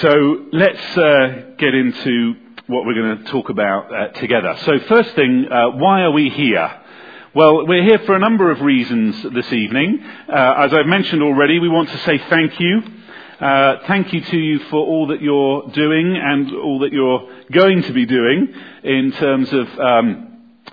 so let's uh, get into what we're going to talk about uh, together. So, first thing, uh, why are we here? Well, we're here for a number of reasons this evening. Uh, as I've mentioned already, we want to say thank you. Uh, thank you to you for all that you're doing and all that you're going to be doing in terms of um,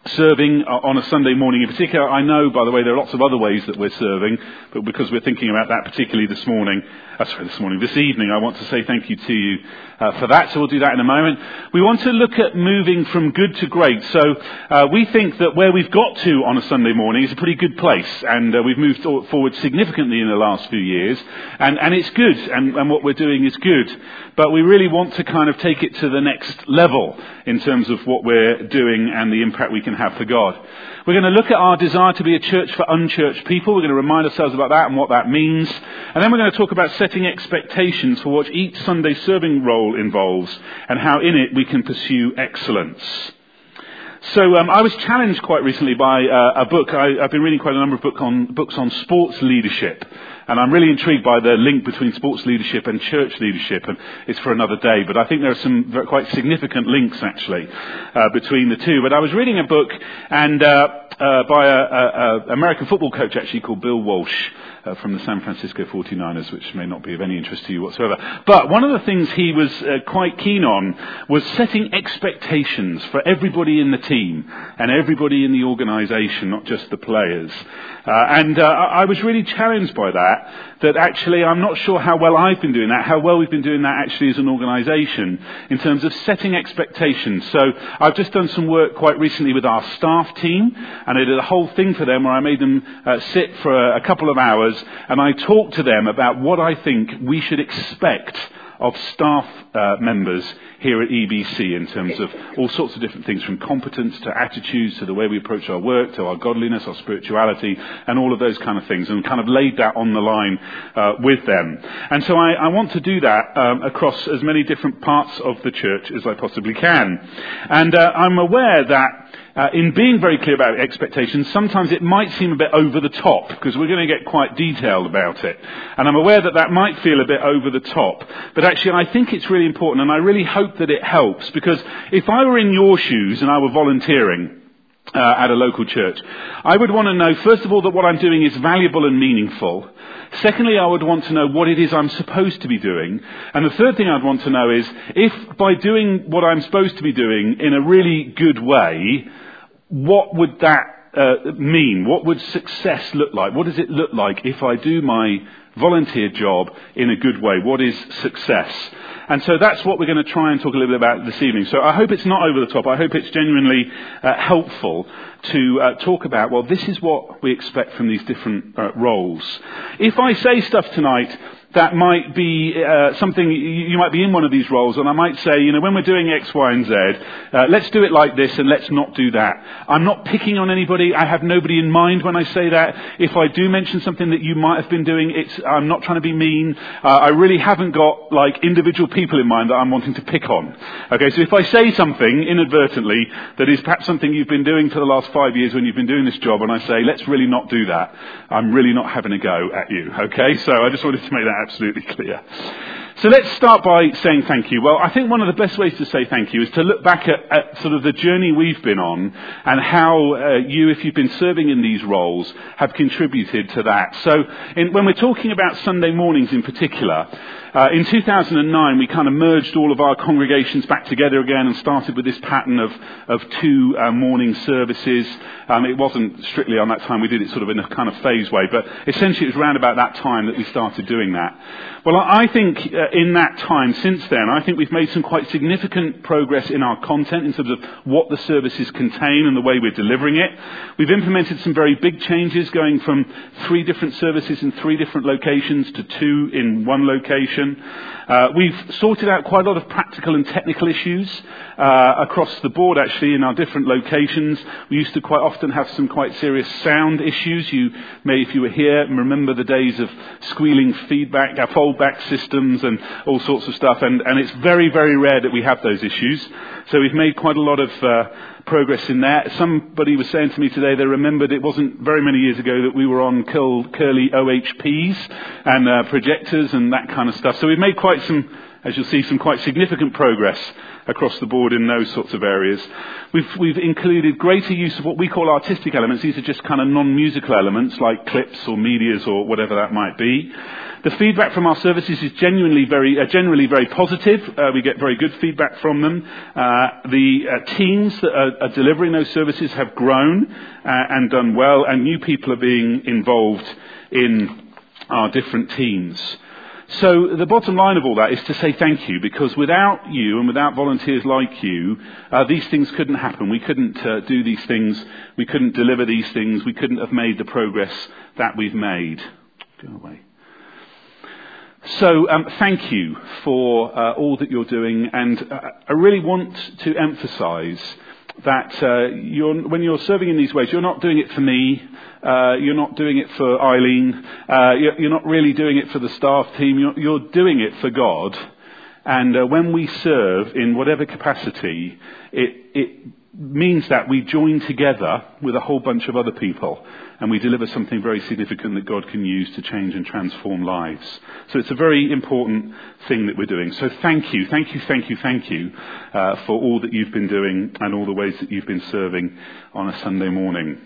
serving on a Sunday morning in particular. I know, by the way, there are lots of other ways that we're serving, but because we're thinking about that particularly this morning, uh, sorry, this morning, this evening, I want to say thank you to you uh, for that. So we'll do that in a moment. We want to look at moving from good to great. So uh, we think that where we've got to on a Sunday morning is a pretty good place, and uh, we've moved forward significantly in the last few years, and, and it's good, and, and what we're doing is good. But we really want to kind of take it to the next level in terms of what we're doing and the impact we can have for God. We're going to look at our desire to be a church for unchurched people. We're going to remind ourselves about that and what that means. And then we're going to talk about setting expectations for what each Sunday serving role involves and how in it we can pursue excellence. So um, I was challenged quite recently by uh, a book. I, have been reading quite a number of book on, books on sports leadership. And I'm really intrigued by the link between sports leadership and church leadership, and it's for another day. But I think there are some quite significant links, actually, uh, between the two. But I was reading a book and uh, uh, by an American football coach, actually, called Bill Walsh. Uh, from the San Francisco 49ers, which may not be of any interest to you whatsoever. But one of the things he was uh, quite keen on was setting expectations for everybody in the team and everybody in the organisation, not just the players. Uh, and uh, I was really challenged by that, that actually I'm not sure how well I've been doing that, how well we've been doing that actually as an organisation in terms of setting expectations. So I've just done some work quite recently with our staff team, and I did a whole thing for them where I made them uh, sit for a couple of hours, and I talked to them about what I think we should expect of staff uh, members here at EBC in terms of all sorts of different things from competence to attitudes to the way we approach our work to our godliness, our spirituality, and all of those kind of things, and kind of laid that on the line uh, with them. And so I, I want to do that um, across as many different parts of the church as I possibly can. And uh, I'm aware that uh, in being very clear about expectations, sometimes it might seem a bit over the top because we're going to get quite detailed about it. And I'm aware that that might feel a bit over the top. But actually, I think it's really important and I really hope that it helps because if I were in your shoes and I were volunteering, uh, at a local church. I would want to know, first of all, that what I'm doing is valuable and meaningful. Secondly, I would want to know what it is I'm supposed to be doing. And the third thing I'd want to know is if by doing what I'm supposed to be doing in a really good way, what would that uh, mean? What would success look like? What does it look like if I do my volunteer job in a good way? What is success? And so that's what we're going to try and talk a little bit about this evening. So I hope it's not over the top. I hope it's genuinely uh, helpful to uh, talk about, well, this is what we expect from these different uh, roles. If I say stuff tonight that might be uh, something you might be in one of these roles, and I might say, you know, when we're doing X, Y, and Z, uh, let's do it like this, and let's not do that. I'm not picking on anybody. I have nobody in mind when I say that. If I do mention something that you might have been doing, it's I'm not trying to be mean. Uh, I really haven't got like individual people in mind that I'm wanting to pick on. Okay, so if I say something inadvertently that is perhaps something you've been doing for the last five years when you've been doing this job, and I say, let's really not do that, I'm really not having a go at you. Okay, so I just wanted to make that absolutely clear. So let's start by saying thank you. Well, I think one of the best ways to say thank you is to look back at, at sort of the journey we've been on and how uh, you, if you've been serving in these roles, have contributed to that. So in, when we're talking about Sunday mornings in particular, uh, in 2009, we kind of merged all of our congregations back together again and started with this pattern of, of two uh, morning services. Um, it wasn't strictly on that time, we did it sort of in a kind of phase way, but essentially it was around about that time that we started doing that. Well, I think uh, Uh, in that time, since then, I think we've made some quite significant progress in our content in terms of what the services contain and the way we're delivering it. We've implemented some very big changes, going from three different services in three different locations to two in one location. Uh, we've sorted out quite a lot of practical and technical issues uh, across the board, actually, in our different locations. We used to quite often have some quite serious sound issues. You may, if you were here, remember the days of squealing feedback, our foldback systems, and all sorts of stuff. And, and it's very, very rare that we have those issues. So we've made quite a lot of uh, progress in that. Somebody was saying to me today they remembered it wasn't very many years ago that we were on curly OHPs and uh, projectors and that kind of stuff. So we've made quite some as you'll see, some quite significant progress across the board in those sorts of areas. We've, we've included greater use of what we call artistic elements. These are just kind of non-musical elements like clips or medias or whatever that might be. The feedback from our services is genuinely very, uh, generally very positive. Uh, we get very good feedback from them. Uh, the uh, teams that are, are, delivering those services have grown uh, and done well, and new people are being involved in our different teams. So the bottom line of all that is to say thank you, because without you and without volunteers like you, uh, these things couldn't happen. We couldn't uh, do these things. We couldn't deliver these things. We couldn't have made the progress that we've made. Go away. So um, thank you for uh, all that you're doing, and uh, I really want to emphasise that uh, you're, when you're serving in these ways, you're not doing it for me. Uh, you're not doing it for Eileen. Uh, you're, not really doing it for the staff team. You're, you're doing it for God. And uh, when we serve in whatever capacity, it, it means that we join together with a whole bunch of other people and we deliver something very significant that God can use to change and transform lives. So it's a very important thing that we're doing. So thank you, thank you, thank you, thank you uh, for all that you've been doing and all the ways that you've been serving on a Sunday morning.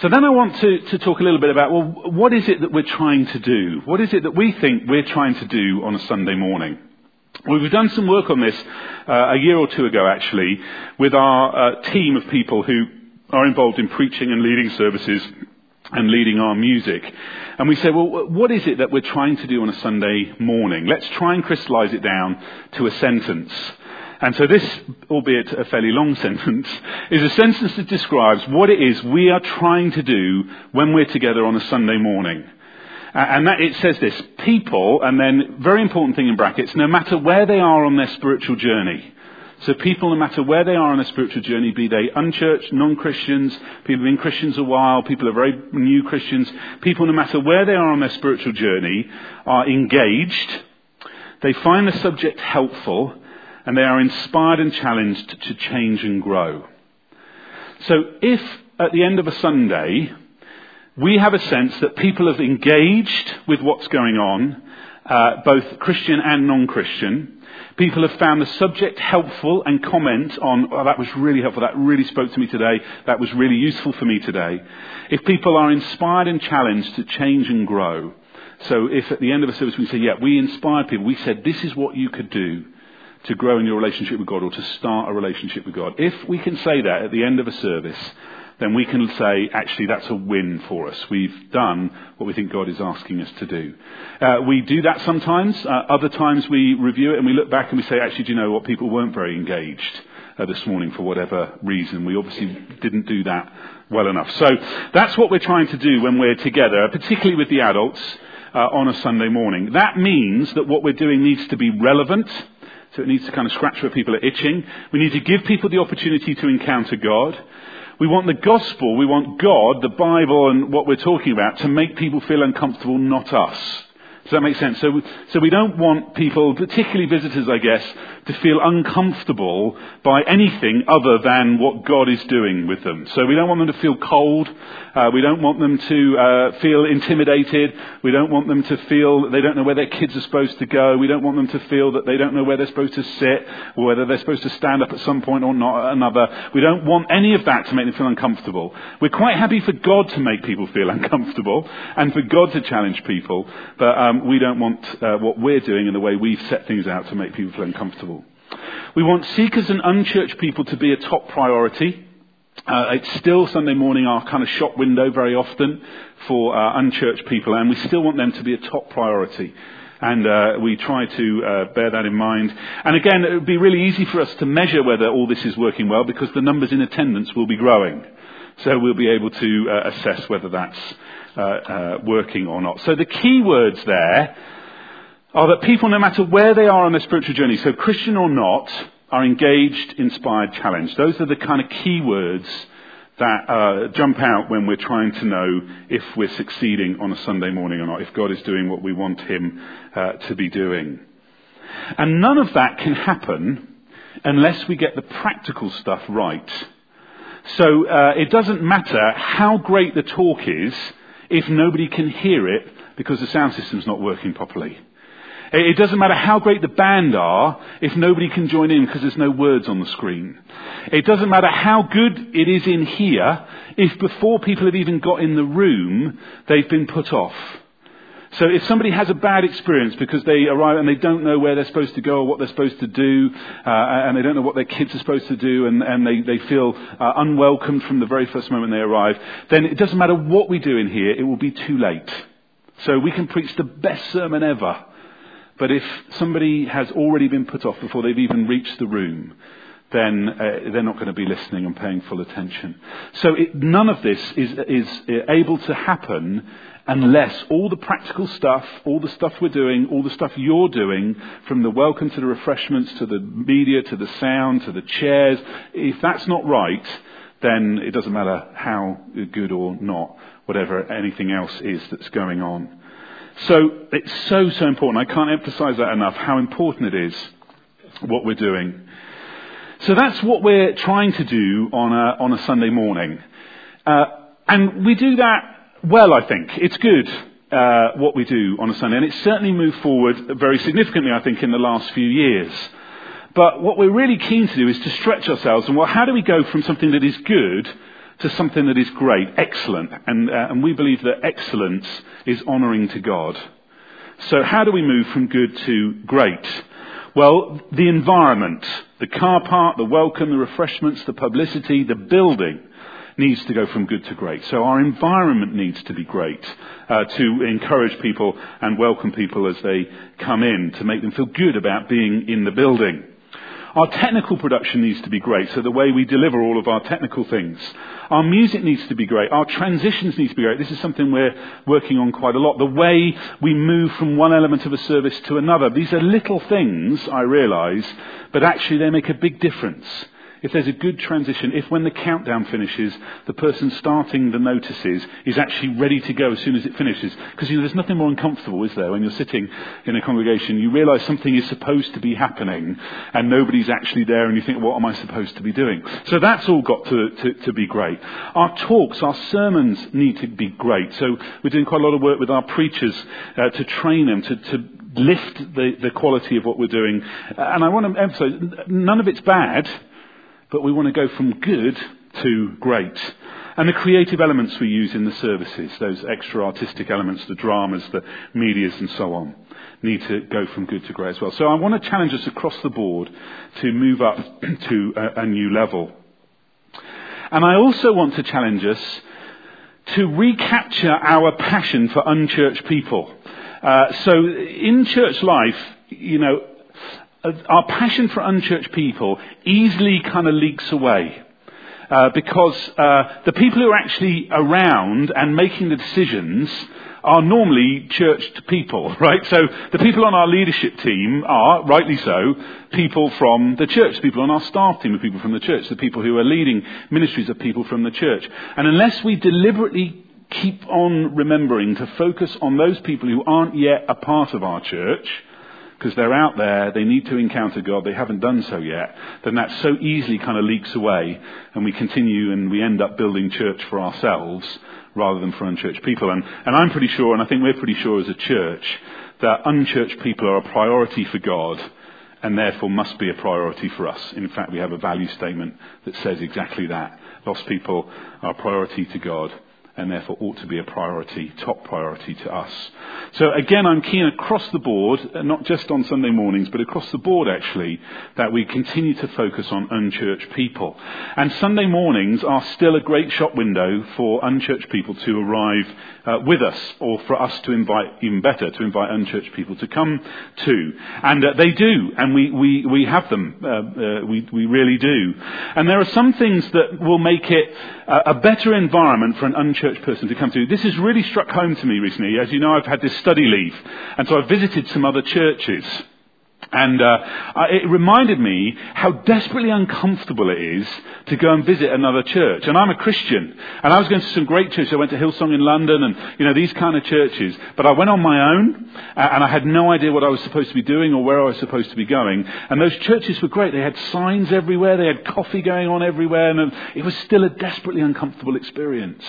So then I want to, to talk a little bit about, well, what is it that we're trying to do? What is it that we think we're trying to do on a Sunday morning? Well, we've done some work on this uh, a year or two ago, actually, with our uh, team of people who are involved in preaching and leading services and leading our music. And we say, well, what is it that we're trying to do on a Sunday morning? Let's try and crystallize it down to a sentence. And so this, albeit a fairly long sentence, is a sentence that describes what it is we are trying to do when we're together on a Sunday morning. And that, it says this, people, and then very important thing in brackets, no matter where they are on their spiritual journey. So people, no matter where they are on a spiritual journey, be they unchurched, non-Christians, people who've been Christians a while, people who are very new Christians, people, no matter where they are on their spiritual journey, are engaged, they find the subject helpful, and they are inspired and challenged to change and grow. So if at the end of a Sunday, we have a sense that people have engaged with what's going on, uh, both Christian and non-Christian, People have found the subject helpful and comment on, oh, that was really helpful, that really spoke to me today, that was really useful for me today. If people are inspired and challenged to change and grow, so if at the end of a service we say, yeah, we inspired people, we said, this is what you could do to grow in your relationship with God or to start a relationship with God. If we can say that at the end of a service, then we can say, actually, that's a win for us. We've done what we think God is asking us to do. Uh, we do that sometimes. Uh, other times we review it and we look back and we say, actually, do you know what? People weren't very engaged uh, this morning for whatever reason. We obviously didn't do that well enough. So that's what we're trying to do when we're together, particularly with the adults uh, on a Sunday morning. That means that what we're doing needs to be relevant. So it needs to kind of scratch where people are itching. We need to give people the opportunity to encounter God. We want the gospel, we want God, the Bible, and what we're talking about to make people feel uncomfortable, not us. Does that make sense? So, so we don't want people, particularly visitors, I guess, to feel uncomfortable by anything other than what God is doing with them. So we don't want them to feel cold. Uh, we don't want them to uh, feel intimidated. We don't want them to feel that they don't know where their kids are supposed to go. We don't want them to feel that they don't know where they're supposed to sit or whether they're supposed to stand up at some point or not at another. We don't want any of that to make them feel uncomfortable. We're quite happy for God to make people feel uncomfortable and for God to challenge people, but um, we don't want uh, what we're doing and the way we've set things out to make people feel uncomfortable. We want seekers and unchurched people to be a top priority. Uh, it's still Sunday morning our kind of shop window very often for uh, unchurched people, and we still want them to be a top priority. And uh, we try to uh, bear that in mind. And again, it would be really easy for us to measure whether all this is working well because the numbers in attendance will be growing. So we'll be able to uh, assess whether that's uh, working or not. So the key words there are that people, no matter where they are on their spiritual journey, so Christian or not, are engaged, inspired, challenged. Those are the kind of key words that uh, jump out when we're trying to know if we're succeeding on a Sunday morning or not, if God is doing what we want Him uh, to be doing. And none of that can happen unless we get the practical stuff right. So uh, it doesn't matter how great the talk is if nobody can hear it because the sound system's not working properly. It doesn't matter how great the band are if nobody can join in because there's no words on the screen. It doesn't matter how good it is in here if before people have even got in the room, they've been put off. So if somebody has a bad experience because they arrive and they don't know where they're supposed to go or what they're supposed to do, uh, and they don't know what their kids are supposed to do, and, and they, they feel uh, unwelcomed from the very first moment they arrive, then it doesn't matter what we do in here, it will be too late. So we can preach the best sermon ever, but if somebody has already been put off before they've even reached the room, then uh, they're not going to be listening and paying full attention. So it, none of this is, is uh, able to happen unless all the practical stuff, all the stuff we're doing, all the stuff you're doing, from the welcome to the refreshments to the media to the sound to the chairs, if that's not right, then it doesn't matter how good or not, whatever anything else is that's going on. So it's so, so important. I can't emphasize that enough, how important it is what we're doing. So that's what we're trying to do on a, on a Sunday morning. Uh, and we do that well, I think. It's good. Uh, what we do on a Sunday, and it's certainly moved forward very significantly, I think, in the last few years. But what we're really keen to do is to stretch ourselves, and well, how do we go from something that is good to something that is great, excellent? And, uh, and we believe that excellence is honouring to God. So how do we move from good to great? Well, the environment, the car park, the welcome, the refreshments, the publicity, the building needs to go from good to great. So our environment needs to be great uh, to encourage people and welcome people as they come in, to make them feel good about being in the building. Our technical production needs to be great, so the way we deliver all of our technical things. Our music needs to be great. Our transitions need to be great. This is something we're working on quite a lot. The way we move from one element of a service to another. These are little things, I realise, but actually they make a big difference if there's a good transition, if when the countdown finishes, the person starting the notices is actually ready to go as soon as it finishes. Because you know, there's nothing more uncomfortable, is there, when you're sitting in a congregation, you realize something is supposed to be happening and nobody's actually there and you think, what am I supposed to be doing? So that's all got to, to, to be great. Our talks, our sermons need to be great. So we're doing quite a lot of work with our preachers uh, to train them, to, to lift the, the quality of what we're doing. And I want to emphasize, none of it's bad but we want to go from good to great. And the creative elements we use in the services, those extra artistic elements, the dramas, the medias and so on, need to go from good to great as well. So I want to challenge us across the board to move up to a, a new level. And I also want to challenge us to recapture our passion for unchurched people. Uh, so in church life, you know, our passion for unchurched people easily kind of leaks away. Uh, because uh, the people who are actually around and making the decisions are normally churched people, right? So the people on our leadership team are, rightly so, people from the church. People on our staff team are people from the church. The people who are leading ministries are people from the church. And unless we deliberately keep on remembering to focus on those people who aren't yet a part of our church, because they're out there, they need to encounter God, they haven't done so yet, then that so easily kind of leaks away and we continue and we end up building church for ourselves rather than for unchurched people. And, and I'm pretty sure, and I think we're pretty sure as a church, that unchurched people are a priority for God and therefore must be a priority for us. In fact, we have a value statement that says exactly that. Lost people are a priority to God and therefore ought to be a priority, top priority to us. So again, I'm keen across the board, uh, not just on Sunday mornings, but across the board actually, that we continue to focus on unchurched people. And Sunday mornings are still a great shop window for unchurched people to arrive uh, with us, or for us to invite, even better, to invite unchurched people to come to. And uh, they do, and we, we, we have them. Uh, uh we, we really do. And there are some things that will make it a better environment for an unchurched person to come to. This has really struck home to me recently. As you know, I've had this study leave, and so I've visited some other churches. And uh, it reminded me how desperately uncomfortable it is to go and visit another church. And I'm a Christian, and I was going to some great churches. I went to Hillsong in London, and you know these kind of churches. But I went on my own, and I had no idea what I was supposed to be doing or where I was supposed to be going. And those churches were great. They had signs everywhere. They had coffee going on everywhere, and it was still a desperately uncomfortable experience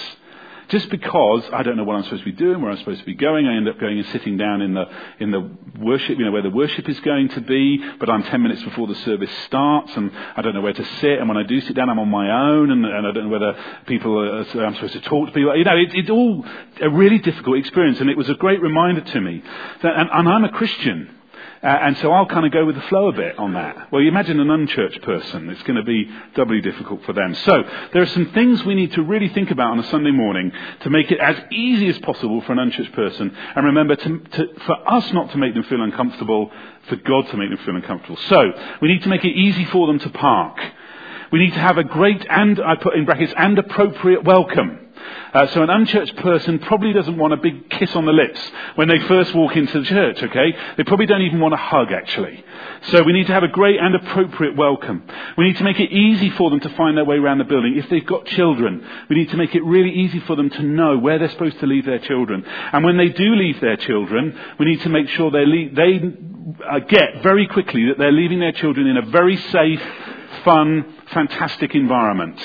just because I don't know what I'm supposed to be doing, where I'm supposed to be going. I end up going and sitting down in the, in the worship, you know, where the worship is going to be, but I'm 10 minutes before the service starts and I don't know where to sit. And when I do sit down, I'm on my own and, and I don't know whether people are, I'm supposed to talk to people. You know, it, it's all a really difficult experience and it was a great reminder to me that, and, and I'm a Christian. Uh, and so I'll kind of go with the flow a bit on that. Well, you imagine an unchurched person. It's going to be doubly difficult for them. So there are some things we need to really think about on a Sunday morning to make it as easy as possible for an unchurched person. And remember, to, to, for us not to make them feel uncomfortable, for God to make them feel uncomfortable. So we need to make it easy for them to park. We need to have a great and, I put in brackets, and appropriate welcome. Uh, so an unchurched person probably doesn't want a big kiss on the lips when they first walk into the church, okay? They probably don't even want a hug, actually. So we need to have a great and appropriate welcome. We need to make it easy for them to find their way around the building. If they've got children, we need to make it really easy for them to know where they're supposed to leave their children. And when they do leave their children, we need to make sure they, they uh, get very quickly that they're leaving their children in a very safe, fun, fantastic environment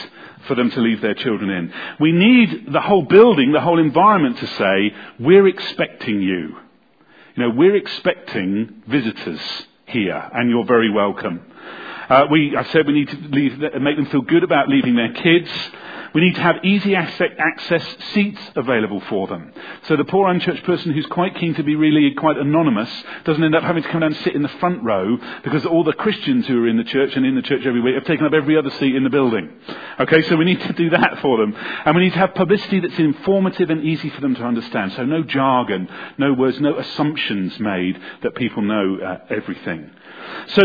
for them to leave their children in. We need the whole building, the whole environment to say, we're expecting you. You know, we're expecting visitors here, and you're very welcome. Uh, we, I said we need to leave, make them feel good about leaving their kids. We need to have easy access seats available for them. So the poor unchurched person who's quite keen to be really quite anonymous doesn't end up having to come down and sit in the front row because all the Christians who are in the church and in the church every week have taken up every other seat in the building. Okay, so we need to do that for them. And we need to have publicity that's informative and easy for them to understand. So no jargon, no words, no assumptions made that people know uh, everything. So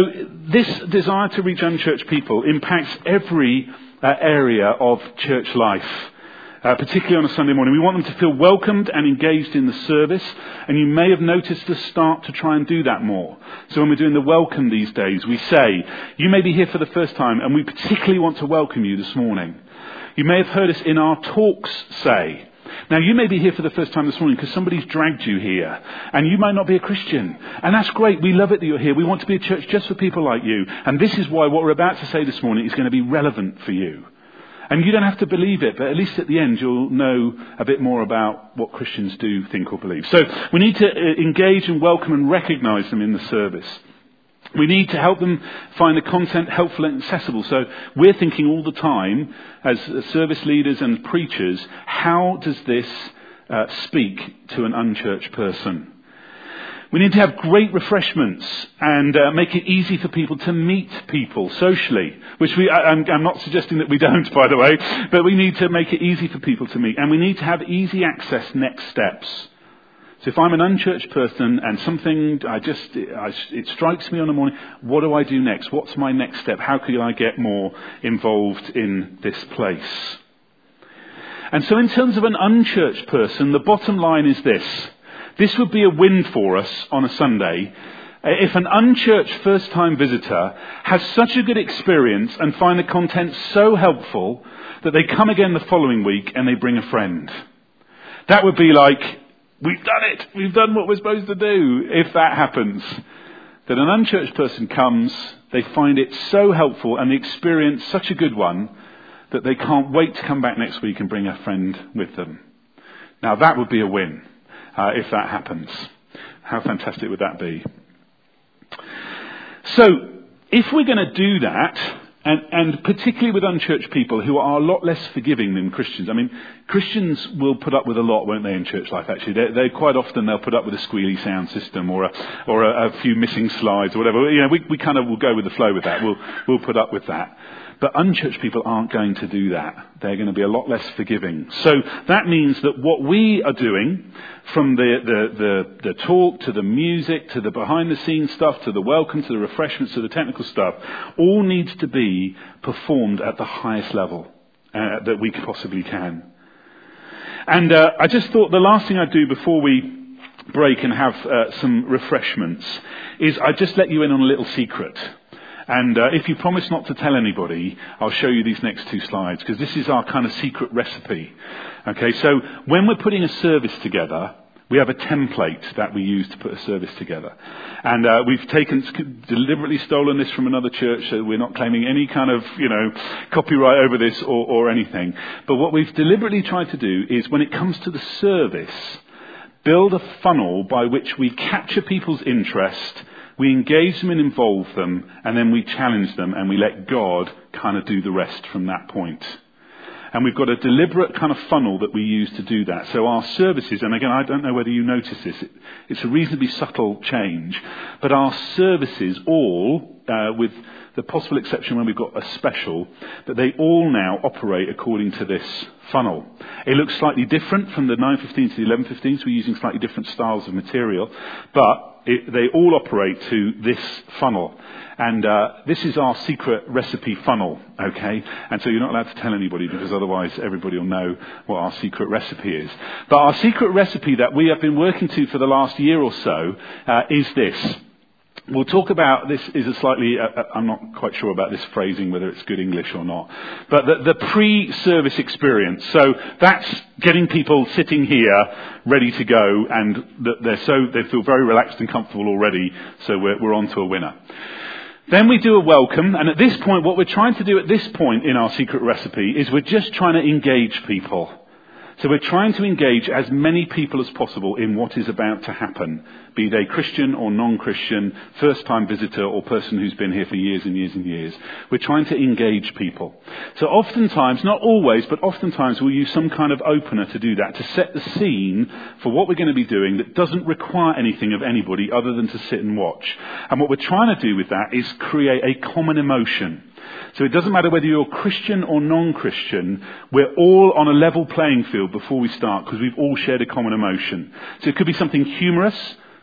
this desire to reach unchurched people impacts every uh, area of church life. Uh, particularly on a Sunday morning. We want them to feel welcomed and engaged in the service, and you may have noticed us start to try and do that more. So when we're doing the welcome these days, we say, you may be here for the first time, and we particularly want to welcome you this morning. You may have heard us in our talks say, now, you may be here for the first time this morning because somebody's dragged you here, and you might not be a Christian. And that's great. We love it that you're here. We want to be a church just for people like you. And this is why what we're about to say this morning is going to be relevant for you. And you don't have to believe it, but at least at the end you'll know a bit more about what Christians do think or believe. So we need to uh, engage and welcome and recognize them in the service. We need to help them find the content helpful and accessible. So we're thinking all the time, as service leaders and preachers, how does this uh, speak to an unchurched person? We need to have great refreshments and uh, make it easy for people to meet people socially, which we, I, I'm not suggesting that we don't, by the way, but we need to make it easy for people to meet. And we need to have easy access next steps. So if I'm an unchurched person and something, I just, I, it strikes me on a morning, what do I do next? What's my next step? How can I get more involved in this place? And so in terms of an unchurched person, the bottom line is this. This would be a win for us on a Sunday if an unchurched first time visitor has such a good experience and find the content so helpful that they come again the following week and they bring a friend. That would be like We've done it. We've done what we're supposed to do. If that happens, that an unchurched person comes, they find it so helpful and the experience such a good one that they can't wait to come back next week and bring a friend with them. Now that would be a win uh, if that happens. How fantastic would that be? So, if we're going to do that, and, and, particularly with unchurched people who are a lot less forgiving than Christians. I mean, Christians will put up with a lot, won't they, in church life, actually? They, they quite often, they'll put up with a squealy sound system or a, or a, a few missing slides or whatever. You know, we, we kind of will go with the flow with that. We'll, we'll put up with that. But unchurched people aren't going to do that. They're going to be a lot less forgiving. So that means that what we are doing, from the, the, the, the talk to the music to the behind the scenes stuff to the welcome to the refreshments to the technical stuff, all needs to be performed at the highest level uh, that we possibly can. And uh, I just thought the last thing I'd do before we break and have uh, some refreshments is I'd just let you in on a little secret. And uh, if you promise not to tell anybody, I'll show you these next two slides because this is our kind of secret recipe. Okay, so when we're putting a service together, We have a template that we use to put a service together. And uh, we've taken, deliberately stolen this from another church, so we're not claiming any kind of, you know, copyright over this or, or anything. But what we've deliberately tried to do is when it comes to the service, build a funnel by which we capture people's interest, we engage them and involve them, and then we challenge them and we let God kind of do the rest from that point. And we've got a deliberate kind of funnel that we use to do that. So our services, and again, I don't know whether you notice this, it, it's a reasonably subtle change, but our services all, uh, with the possible exception when we've got a special, that they all now operate according to this funnel. It looks slightly different from the 9.15 to the 11.15, so we're using slightly different styles of material, but it, they all operate to this funnel. And uh, this is our secret recipe funnel, okay? And so you're not allowed to tell anybody because otherwise everybody will know what our secret recipe is. But our secret recipe that we have been working to for the last year or so uh, is this. We'll talk about this is a slightly, uh, uh, I'm not quite sure about this phrasing, whether it's good English or not, but the, the, pre-service experience. So that's getting people sitting here ready to go and they're so, they feel very relaxed and comfortable already, so we're, we're on to a winner. Then we do a welcome, and at this point, what we're trying to do at this point in our secret recipe is we're just trying to engage people. So we're trying to engage as many people as possible in what is about to happen, be they Christian or non-Christian, first-time visitor or person who's been here for years and years and years. We're trying to engage people. So oftentimes, not always, but oftentimes we'll use some kind of opener to do that, to set the scene for what we're going to be doing that doesn't require anything of anybody other than to sit and watch. And what we're trying to do with that is create a common emotion. So it doesn't matter whether you're Christian or non-Christian, we're all on a level playing field before we start because we've all shared a common emotion. So it could be something humorous,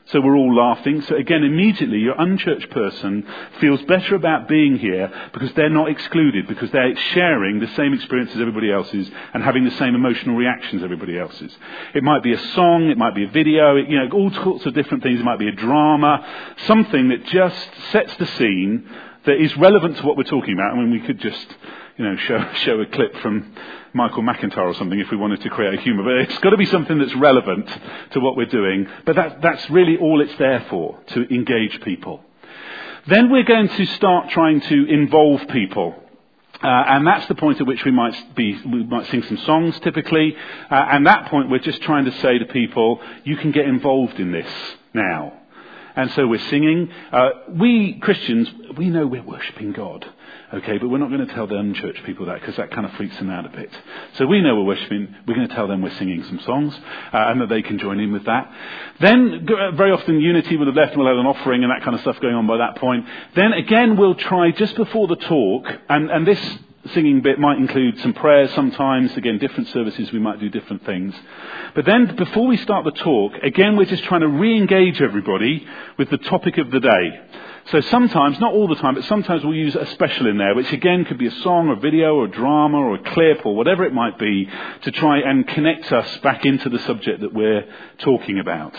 so we're all laughing. So again, immediately your unchurched person feels better about being here because they're not excluded, because they're sharing the same experience as everybody else's and having the same emotional reactions as everybody else's. It might be a song, it might be a video, it, you know, all sorts of different things. It might be a drama, something that just sets the scene that is relevant to what we're talking about. I mean, we could just, you know, show, show a clip from Michael McIntyre or something if we wanted to create humour, but it's got to be something that's relevant to what we're doing. But that, that's really all it's there for, to engage people. Then we're going to start trying to involve people. Uh, and that's the point at which we might be, we might sing some songs typically. Uh, and that point we're just trying to say to people, you can get involved in this now. And so we're singing. Uh, we Christians, we know we're worshipping God. Okay, but we're not going to tell the unchurched people that because that kind of freaks them out a bit. So we know we're worshipping. We're going to tell them we're singing some songs uh, and that they can join in with that. Then, uh, very often, unity will have left and we'll have an offering and that kind of stuff going on by that point. Then again, we'll try just before the talk, and, and this singing bit might include some prayers sometimes. Again, different services, we might do different things. But then, before we start the talk, again, we're just trying to re-engage everybody with the topic of the day. So sometimes, not all the time, but sometimes we'll use a special in there, which again could be a song or a video or a drama or a clip or whatever it might be to try and connect us back into the subject that we're talking about.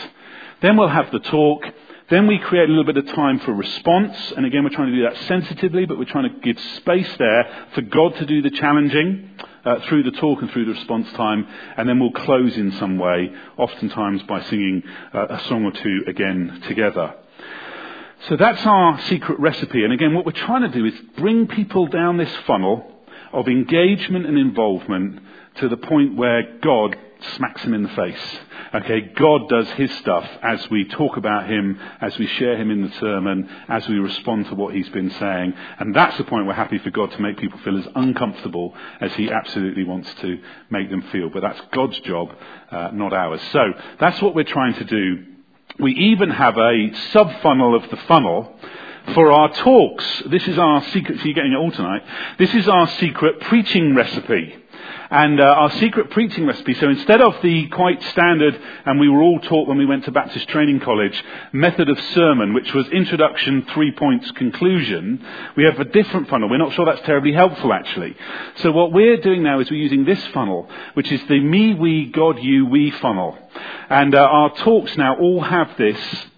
Then we'll have the talk. Then we create a little bit of time for response. And again, we're trying to do that sensitively, but we're trying to give space there for God to do the challenging uh, through the talk and through the response time. And then we'll close in some way, oftentimes by singing uh, a song or two again together. So that's our secret recipe. And again, what we're trying to do is bring people down this funnel of engagement and involvement to the point where God smacks him in the face. Okay, God does his stuff as we talk about him, as we share him in the sermon, as we respond to what he's been saying. And that's the point we're happy for God to make people feel as uncomfortable as he absolutely wants to make them feel. But that's God's job, uh, not ours. So that's what we're trying to do. We even have a sub-funnel of the funnel for our talks. This is our secret, so you're getting it all tonight. This is our secret preaching recipe and uh, our secret preaching recipe. So instead of the quite standard, and we were all taught when we went to Baptist Training College, method of sermon, which was introduction, three points, conclusion, we have a different funnel. We're not sure that's terribly helpful, actually. So what we're doing now is we're using this funnel, which is the me, we, God, you, we funnel. And uh, our talks now all have this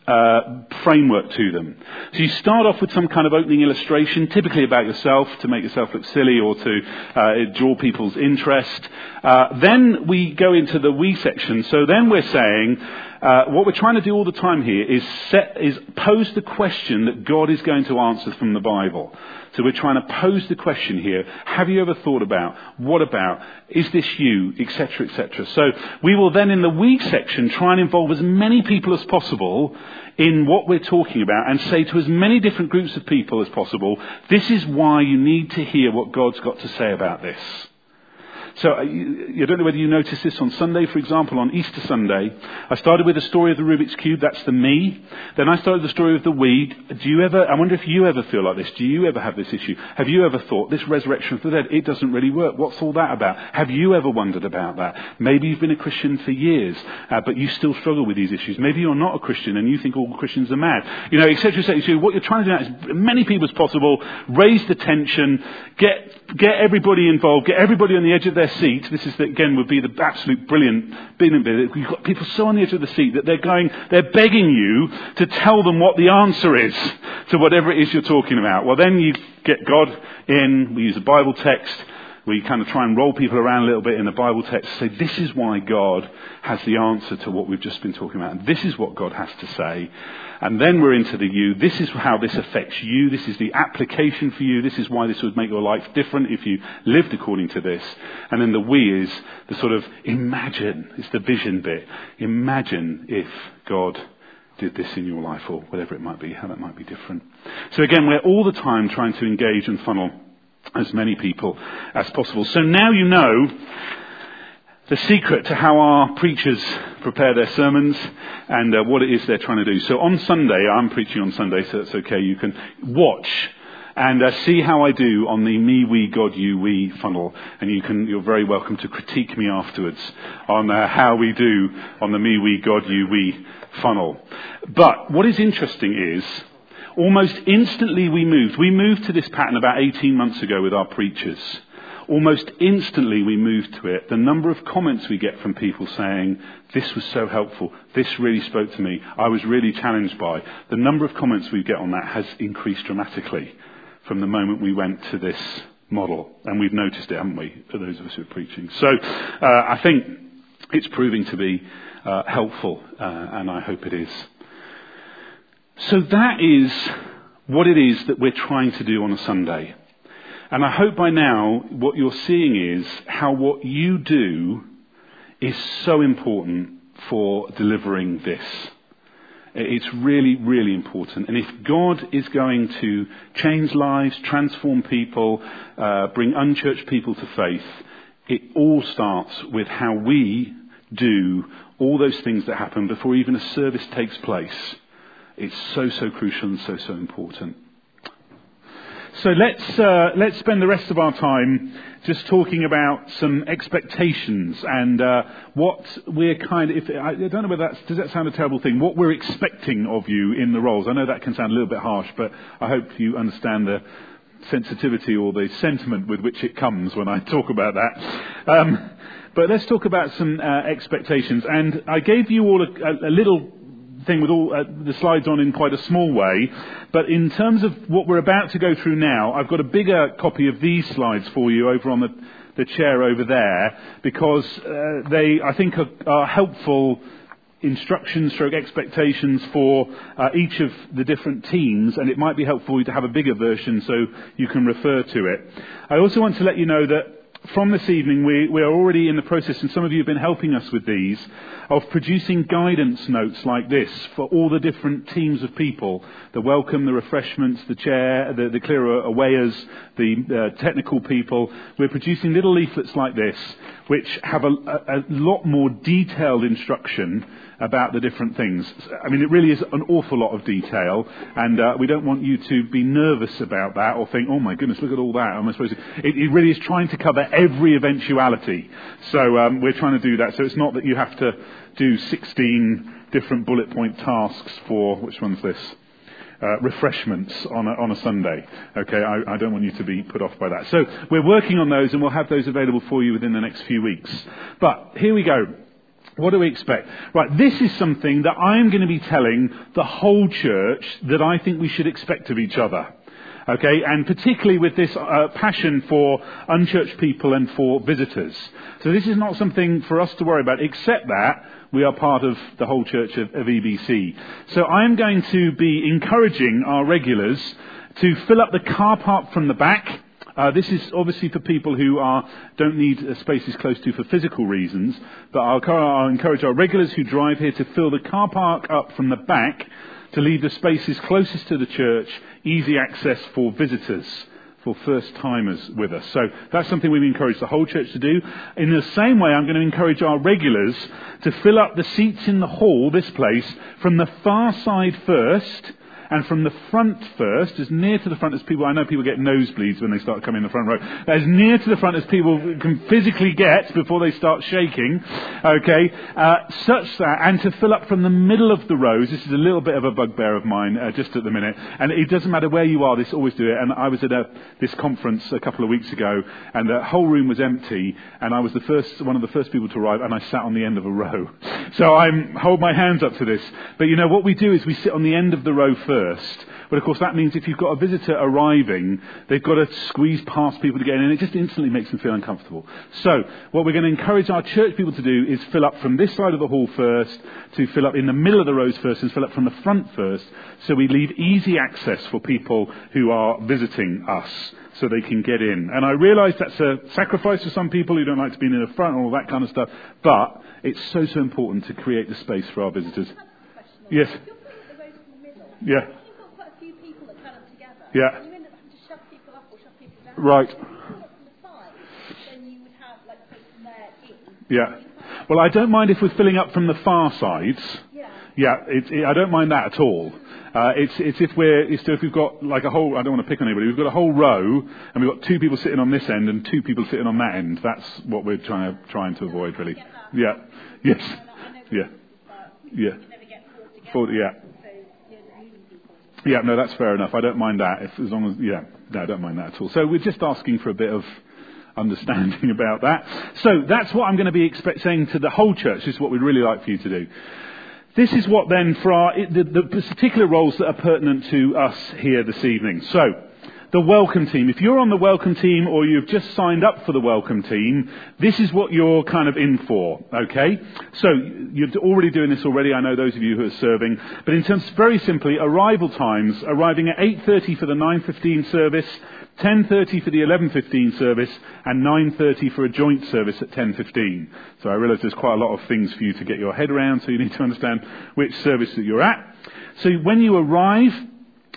uh, framework to them. So you start off with some kind of opening illustration, typically about yourself, to make yourself look silly or to uh, draw people's interest. Uh, then we go into the we section. So then we're saying, uh, what we're trying to do all the time here is, set, is pose the question that God is going to answer from the Bible. So we're trying to pose the question here, have you ever thought about, what about, is this you, etc., etc. So we will then in the we section try and involve as many people as possible in what we're talking about and say to as many different groups of people as possible, this is why you need to hear what God's got to say about this. So I, I don't know whether you noticed this on Sunday, for example, on Easter Sunday. I started with the story of the Rubik's Cube, that's the me. Then I started the story of the we. Do you ever, I wonder if you ever feel like this. Do you ever have this issue? Have you ever thought, this resurrection of the dead, it doesn't really work. What's all that about? Have you ever wondered about that? Maybe you've been a Christian for years, uh, but you still struggle with these issues. Maybe you're not a Christian and you think all Christians are mad. You know, etc., etc. So what you're trying to do now is many people as possible, raise the tension, get, get everybody involved, get everybody on the edge of their seat. This is, the, again, would be the absolute brilliant, brilliant bit. You've got people so on the edge of the seat that they're going, they're begging you to tell them what the answer is to whatever it is you're talking about. Well, then you get God in, we use a Bible text, we kind of try and roll people around a little bit in the Bible text, say this is why God has the answer to what we've just been talking about. And this is what God has to say. And then we're into the you. This is how this affects you. This is the application for you. This is why this would make your life different if you lived according to this. And then the we is the sort of imagine. It's the vision bit. Imagine if God did this in your life or whatever it might be, how that might be different. So again, we're all the time trying to engage and funnel as many people as possible. So now you know the secret to how our preachers prepare their sermons and uh, what it is they're trying to do. So on Sunday, I'm preaching on Sunday, so that's okay. You can watch and uh, see how I do on the me, we, God, you, we funnel. And you can, you're very welcome to critique me afterwards on uh, how we do on the me, we, God, you, we funnel. But what is interesting is almost instantly we moved. We moved to this pattern about 18 months ago with our preachers almost instantly we move to it. The number of comments we get from people saying, this was so helpful, this really spoke to me, I was really challenged by, the number of comments we get on that has increased dramatically from the moment we went to this model. And we've noticed it, haven't we, for those of us who are preaching. So uh, I think it's proving to be uh, helpful, uh, and I hope it is. So that is what it is that we're trying to do on a Sunday. And I hope by now what you're seeing is how what you do is so important for delivering this. It's really, really important. And if God is going to change lives, transform people, uh, bring unchurched people to faith, it all starts with how we do all those things that happen before even a service takes place. It's so, so crucial and so, so important. So let's, uh, let's spend the rest of our time just talking about some expectations and uh, what we're kind of, if, I don't know whether that's, does that sound a terrible thing, what we're expecting of you in the roles. I know that can sound a little bit harsh, but I hope you understand the sensitivity or the sentiment with which it comes when I talk about that. Um, but let's talk about some uh, expectations. And I gave you all a, a little thing with all uh, the slides on in quite a small way. But in terms of what we're about to go through now, I've got a bigger copy of these slides for you over on the, the chair over there because uh, they, I think, are, are helpful instructions stroke expectations for uh, each of the different teams and it might be helpful for you to have a bigger version so you can refer to it. I also want to let you know that from this evening, we, we, are already in the process, and some of you have been helping us with these, of producing guidance notes like this for all the different teams of people the welcome, the refreshments, the chair, the, the awayers, the uh, technical people. We're producing little leaflets like this, which have a, a, a lot more detailed instruction about the different things. I mean, it really is an awful lot of detail, and uh, we don't want you to be nervous about that or think, oh my goodness, look at all that. Am I supposed to? It, it really is trying to cover every eventuality. So um, we're trying to do that. So it's not that you have to do 16 different bullet point tasks for, which one's this? Uh, refreshments on a, on a Sunday. Okay, I, I, don't want you to be put off by that. So we're working on those and we'll have those available for you within the next few weeks. But here we go. What do we expect? Right, this is something that I'm going to be telling the whole church that I think we should expect of each other. Okay, and particularly with this uh, passion for unchurched people and for visitors. So this is not something for us to worry about, except that we are part of the whole church of, of EBC. So I'm going to be encouraging our regulars to fill up the car park from the back. Uh, this is obviously for people who are, don't need uh, spaces close to for physical reasons, but I'll, I'll encourage our regulars who drive here to fill the car park up from the back to leave the spaces closest to the church easy access for visitors, for first timers with us. So that's something we've encouraged the whole church to do. In the same way, I'm going to encourage our regulars to fill up the seats in the hall, this place, from the far side first and from the front first, as near to the front as people, I know people get nosebleeds when they start coming in the front row, as near to the front as people can physically get before they start shaking, okay, uh, such that, and to fill up from the middle of the rows, this is a little bit of a bugbear of mine, uh, just at the minute, and it doesn't matter where you are, this always do it, and I was at a, this conference a couple of weeks ago, and the whole room was empty, and I was the first, one of the first people to arrive, and I sat on the end of a row. So I'm, hold my hands up to this. But you know, what we do is we sit on the end of the row first, first. But of course, that means if you've got a visitor arriving, they've got to squeeze past people to get in, and it just instantly makes them feel uncomfortable. So, what we're going to encourage our church people to do is fill up from this side of the hall first, to fill up in the middle of the rows first, and fill up from the front first, so we leave easy access for people who are visiting us so they can get in. And I realize that's a sacrifice for some people who don't like to be in the front and all that kind of stuff, but it's so, so important to create the space for our visitors. Yes. Yeah. Yeah. Right. Yeah. Well, I don't mind if we're filling up from the far sides. Yeah. Yeah. It, it, I don't mind that at all. Uh, it's, it's if we're, it's if we've got like a whole, I don't want to pick on anybody, we've got a whole row and we've got two people sitting on this end and two people sitting on that end. That's what we're trying to, trying to avoid really. Yeah. Yes. Yeah. Yeah. For, yeah. Yeah, no, that's fair enough. I don't mind that. If, as long as, yeah, no, I don't mind that at all. So we're just asking for a bit of understanding about that. So that's what I'm going to be expect, saying to the whole church. This is what we'd really like for you to do. This is what then for our, the, the particular roles that are pertinent to us here this evening. So, the welcome team. If you're on the welcome team or you've just signed up for the welcome team, this is what you're kind of in for, okay? So, you're already doing this already, I know those of you who are serving, but in terms, very simply, arrival times, arriving at 8.30 for the 9.15 service, 10.30 for the 11.15 service, and 9.30 for a joint service at 10.15. So I realise there's quite a lot of things for you to get your head around, so you need to understand which service that you're at. So when you arrive,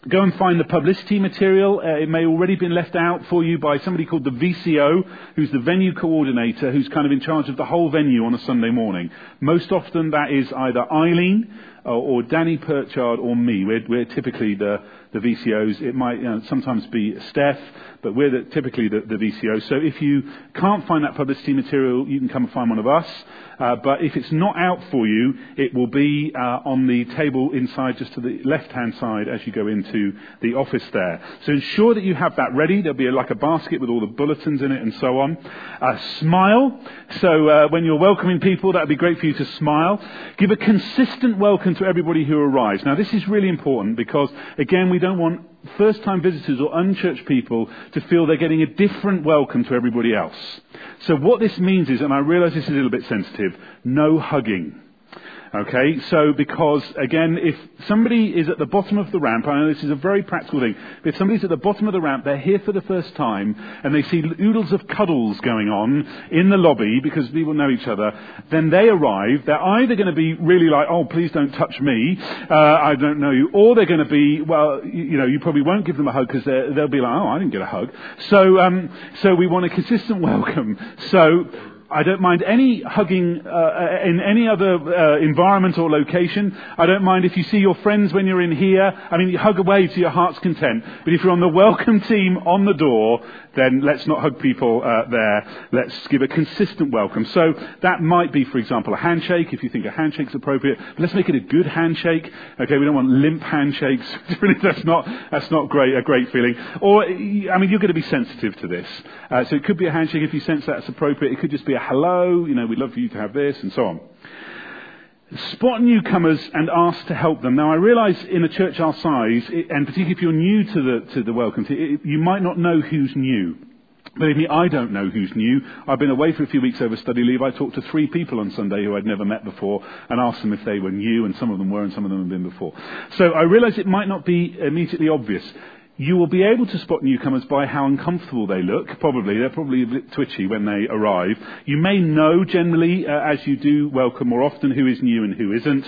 Go and find the publicity material. Uh, it may already been left out for you by somebody called the VCO, who's the venue coordinator, who's kind of in charge of the whole venue on a Sunday morning. Most often that is either Eileen or, or Danny Perchard or me. We're, we're typically the, the VCOs. It might you know, sometimes be Steph, but we're the, typically the, the VCOs. So if you can't find that publicity material, you can come and find one of us. Uh, but if it's not out for you, it will be uh, on the table inside, just to the left-hand side as you go into the office there. So ensure that you have that ready. There'll be a, like a basket with all the bulletins in it and so on. Uh, smile. So uh, when you're welcoming people, that'd be great for you to smile. Give a consistent welcome to everybody who arrives. Now this is really important because, again, we don't want first time visitors or unchurched people to feel they're getting a different welcome to everybody else. So what this means is, and I realize this is a little bit sensitive, no hugging. Okay, so because again, if somebody is at the bottom of the ramp, I know this is a very practical thing, if somebody's at the bottom of the ramp, they're here for the first time, and they see oodles of cuddles going on in the lobby because people know each other, then they arrive, they're either going to be really like, oh, please don't touch me, uh, I don't know you, or they're going to be, well, you, you, know, you probably won't give them a hug because they'll be like, oh, I didn't get a hug. So, um, so we want a consistent welcome. So, I don't mind any hugging uh, in any other uh, environment or location. I don't mind if you see your friends when you're in here. I mean, you hug away to your heart's content. But if you're on the welcome team on the door, then let's not hug people uh, there. Let's give a consistent welcome. So that might be, for example, a handshake if you think a handshake's appropriate. But let's make it a good handshake. Okay, we don't want limp handshakes. that's not that's not great a great feeling. Or I mean, you're going to be sensitive to this. Uh, so it could be a handshake if you sense that's appropriate. It could just be a hello. You know, we'd love for you to have this, and so on. Spot newcomers and ask to help them. Now, I realise in a church our size, and particularly if you're new to the to the welcome you might not know who's new. Believe me, I don't know who's new. I've been away for a few weeks over study leave. I talked to three people on Sunday who I'd never met before and asked them if they were new, and some of them were, and some of them had been before. So I realise it might not be immediately obvious. You will be able to spot newcomers by how uncomfortable they look. Probably. They're probably a bit twitchy when they arrive. You may know generally, uh, as you do welcome more often, who is new and who isn't.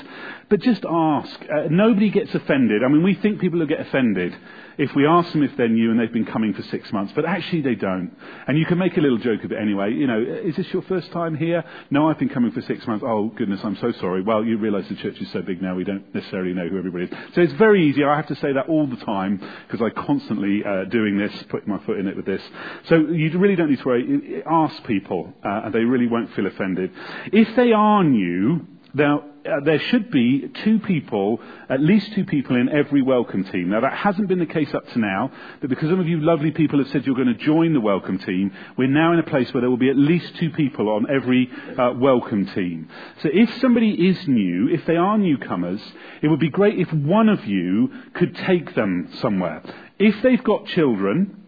But just ask. Uh, nobody gets offended. I mean, we think people will get offended if we ask them if they're new and they've been coming for six months, but actually they don't. And you can make a little joke of it anyway. You know, is this your first time here? No, I've been coming for six months. Oh, goodness, I'm so sorry. Well, you realize the church is so big now, we don't necessarily know who everybody is. So it's very easy. I have to say that all the time because I'm constantly uh, doing this, putting my foot in it with this. So you really don't need to worry. Ask people, uh, and they really won't feel offended. If they are new, now, uh, there should be two people, at least two people in every welcome team. Now, that hasn't been the case up to now, but because some of you lovely people have said you're going to join the welcome team, we're now in a place where there will be at least two people on every uh, welcome team. So if somebody is new, if they are newcomers, it would be great if one of you could take them somewhere. If they've got children,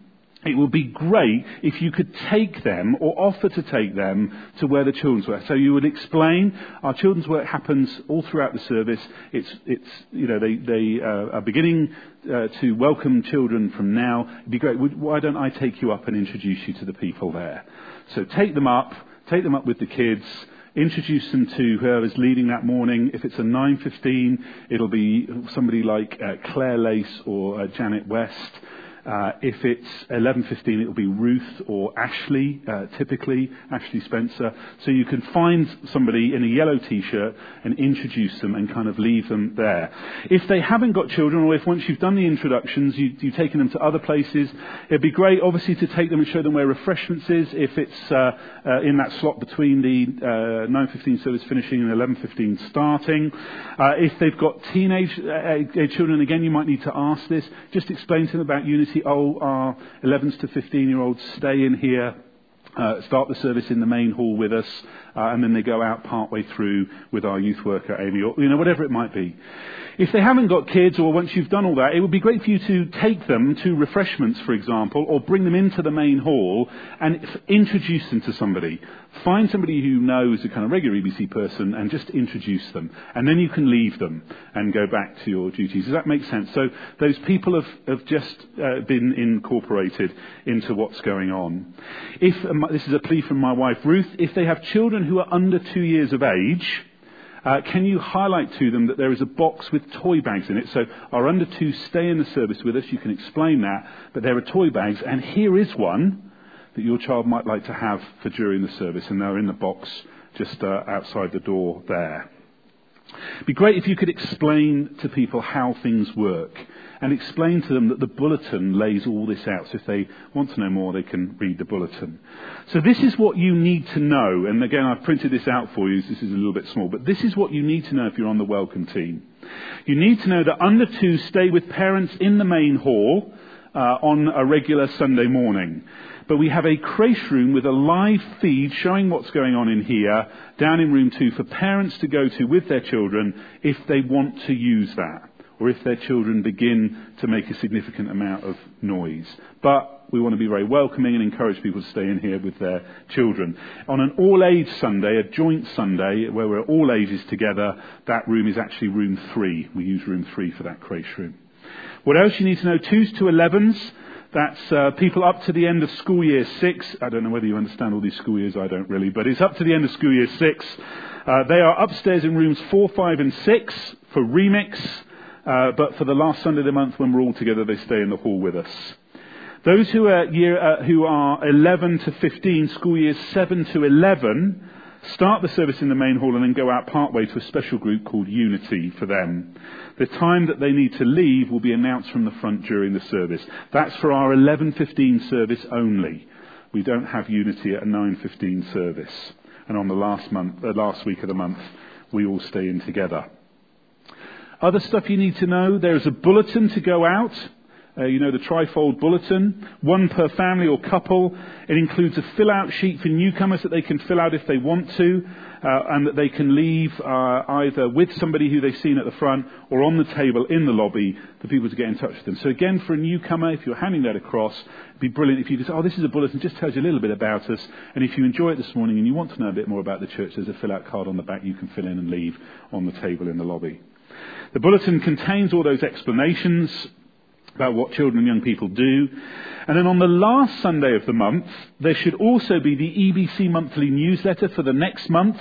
it would be great if you could take them or offer to take them to where the children's work. So you would explain our children's work happens all throughout the service. It's, it's you know, they, they uh, are beginning uh, to welcome children from now. It'd be great. Would, why don't I take you up and introduce you to the people there? So take them up, take them up with the kids introduce them to whoever's leading that morning. If it's a 9.15, it'll be somebody like uh, Claire Lace or uh, Janet West. Uh, if it's 11.15, it'll be Ruth or Ashley, uh, typically, Ashley Spencer. So you can find somebody in a yellow t-shirt and introduce them and kind of leave them there. If they haven't got children, or if once you've done the introductions, you, you've taken them to other places, it'd be great, obviously, to take them and show them where refreshments is, if it's uh, uh in that slot between the 9.15 uh, service finishing and 11.15 starting. Uh, if they've got teenage children, again, you might need to ask this. Just explain to them about unity oh, our 11s to 15 year olds stay in here, uh, start the service in the main hall with us, uh, and then they go out partway through with our youth worker, Amy, or, you know, whatever it might be. If they haven't got kids, or once you've done all that, it would be great for you to take them to refreshments, for example, or bring them into the main hall and introduce them to somebody. Find somebody who knows a kind of regular EBC person and just introduce them. And then you can leave them and go back to your duties. Does that make sense? So those people have, have just uh, been incorporated into what's going on. If, um, this is a plea from my wife Ruth, if they have children who are under two years of age, uh, can you highlight to them that there is a box with toy bags in it? So our under two stay in the service with us. You can explain that, but there are toy bags, and here is one that your child might like to have for during the service, and they're in the box just uh, outside the door there. It'd be great if you could explain to people how things work and explain to them that the bulletin lays all this out. So if they want to know more, they can read the bulletin. So this is what you need to know. And again, I've printed this out for you. This is a little bit small, but this is what you need to know if you're on the welcome team. You need to know that under two stay with parents in the main hall uh, on a regular Sunday morning. But we have a creche room with a live feed showing what's going on in here, down in room two, for parents to go to with their children if they want to use that or if their children begin to make a significant amount of noise. But we want to be very welcoming and encourage people to stay in here with their children. On an all age Sunday, a joint Sunday, where we're all ages together, that room is actually room three. We use room three for that creche room. What else you need to know? Twos to elevens. That's uh, people up to the end of school year six. I don't know whether you understand all these school years, I don't really, but it's up to the end of school year six. Uh, they are upstairs in rooms four, five, and six for remix. Uh, but for the last Sunday of the month when we're all together, they stay in the hall with us. Those who are, year, uh, who are 11 to 15, school years 7 to 11, start the service in the main hall and then go out partway to a special group called Unity for them. The time that they need to leave will be announced from the front during the service. That's for our 11.15 service only. We don't have Unity at a 9.15 service. And on the last month, the uh, last week of the month, we all stay in together. Other stuff you need to know, there is a bulletin to go out uh, you know, the trifold bulletin, one per family or couple. It includes a fill out sheet for newcomers that they can fill out if they want to, uh, and that they can leave uh, either with somebody who they've seen at the front or on the table in the lobby for people to get in touch with them. So again, for a newcomer, if you're handing that across, it'd be brilliant if you could say, oh, this is a bulletin, just tells you a little bit about us, and if you enjoy it this morning and you want to know a bit more about the church, there's a fill out card on the back you can fill in and leave on the table in the lobby. The bulletin contains all those explanations about what children and young people do. And then on the last Sunday of the month, there should also be the EBC monthly newsletter for the next month.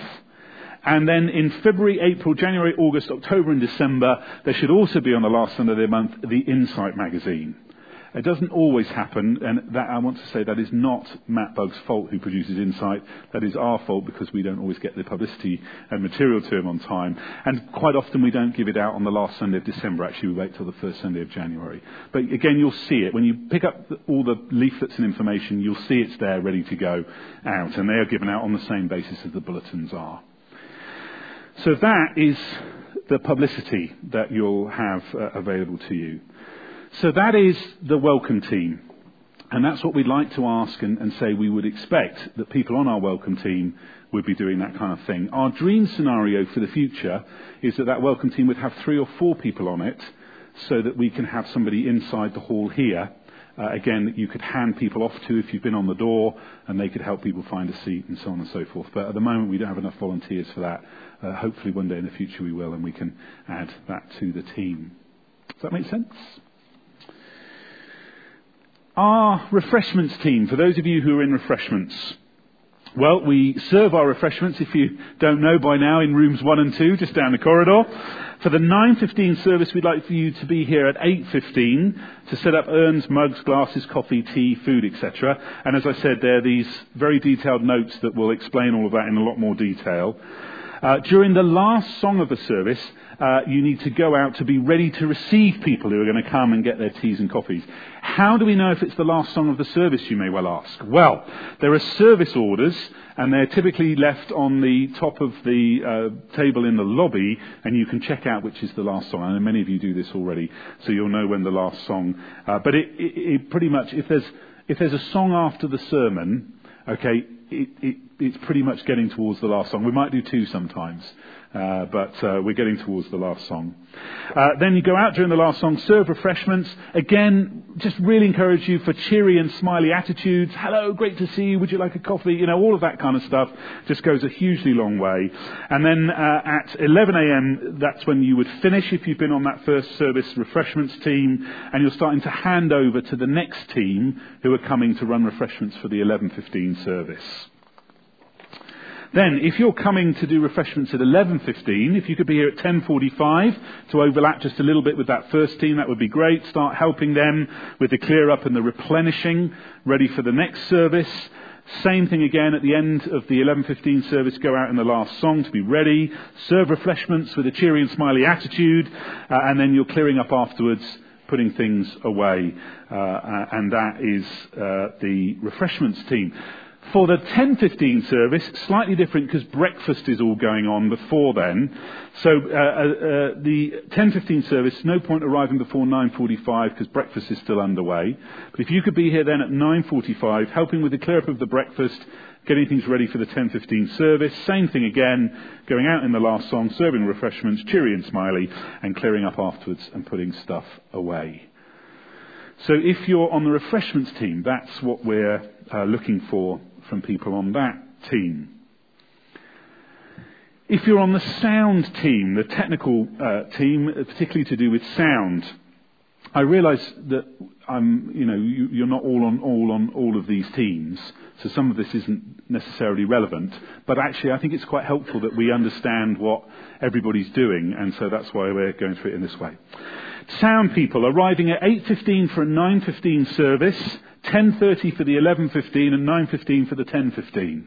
And then in February, April, January, August, October, and December, there should also be on the last Sunday of the month the Insight magazine. It doesn't always happen, and that, I want to say that is not Matt Bug's fault who produces Insight. That is our fault because we don't always get the publicity and material to him on time. And quite often we don't give it out on the last Sunday of December. Actually, we wait till the first Sunday of January. But again, you'll see it. When you pick up all the leaflets and information, you'll see it's there ready to go out. And they are given out on the same basis as the bulletins are. So that is the publicity that you'll have uh, available to you. So that is the welcome team. And that's what we'd like to ask and, and, say we would expect that people on our welcome team would be doing that kind of thing. Our dream scenario for the future is that that welcome team would have three or four people on it so that we can have somebody inside the hall here. Uh, again, that you could hand people off to if you've been on the door and they could help people find a seat and so on and so forth. But at the moment we don't have enough volunteers for that. Uh, hopefully one day in the future we will and we can add that to the team. Does that make sense? Our refreshments team, for those of you who are in refreshments, well, we serve our refreshments, if you don't know by now, in rooms 1 and 2, just down the corridor. For the 9.15 service, we'd like for you to be here at 8.15 to set up urns, mugs, glasses, coffee, tea, food, etc. And as I said, there are these very detailed notes that will explain all of that in a lot more detail. Uh, during the last song of the service, uh, you need to go out to be ready to receive people who are going to come and get their teas and coffees. How do we know if it's the last song of the service, you may well ask? Well, there are service orders, and they're typically left on the top of the uh, table in the lobby, and you can check out which is the last song. I know many of you do this already, so you'll know when the last song. Uh, but it, it, it pretty much, if there's if there's a song after the sermon, okay, it, it, it's pretty much getting towards the last song. We might do two sometimes. Uh, but uh, we're getting towards the last song. Uh, then you go out during the last song, serve refreshments. Again, just really encourage you for cheery and smiley attitudes. Hello, great to see you. Would you like a coffee? You know, all of that kind of stuff just goes a hugely long way. And then uh, at 11 a.m., that's when you would finish if you've been on that first service refreshments team, and you're starting to hand over to the next team who are coming to run refreshments for the 11:15 service. Then, if you're coming to do refreshments at 11.15, if you could be here at 10.45 to overlap just a little bit with that first team, that would be great. Start helping them with the clear up and the replenishing, ready for the next service. Same thing again at the end of the 11.15 service, go out in the last song to be ready. Serve refreshments with a cheery and smiley attitude, uh, and then you're clearing up afterwards putting things away, uh, and that is uh, the refreshments team. For the 10.15 service, slightly different because breakfast is all going on before then. So uh, uh, uh the 10.15 service, no point arriving before 9.45 because breakfast is still underway. But if you could be here then at 9.45, helping with the clear up of the breakfast, getting things ready for the 10.15 service, same thing again, going out in the last song, serving refreshments, cheery and smiley, and clearing up afterwards and putting stuff away. So if you're on the refreshments team, that's what we're uh, looking for from people on that team. If you're on the sound team, the technical uh, team, particularly to do with sound, I realise that I'm, you know, you, are not all on all on all of these teams, so some of this isn't necessarily relevant. But actually, I think it's quite helpful that we understand what everybody's doing, and so that's why we're going through it in this way. Sound people arriving at 8:15 for a 9:15 service 10.30 for the 11.15 and 9.15 for the 10.15.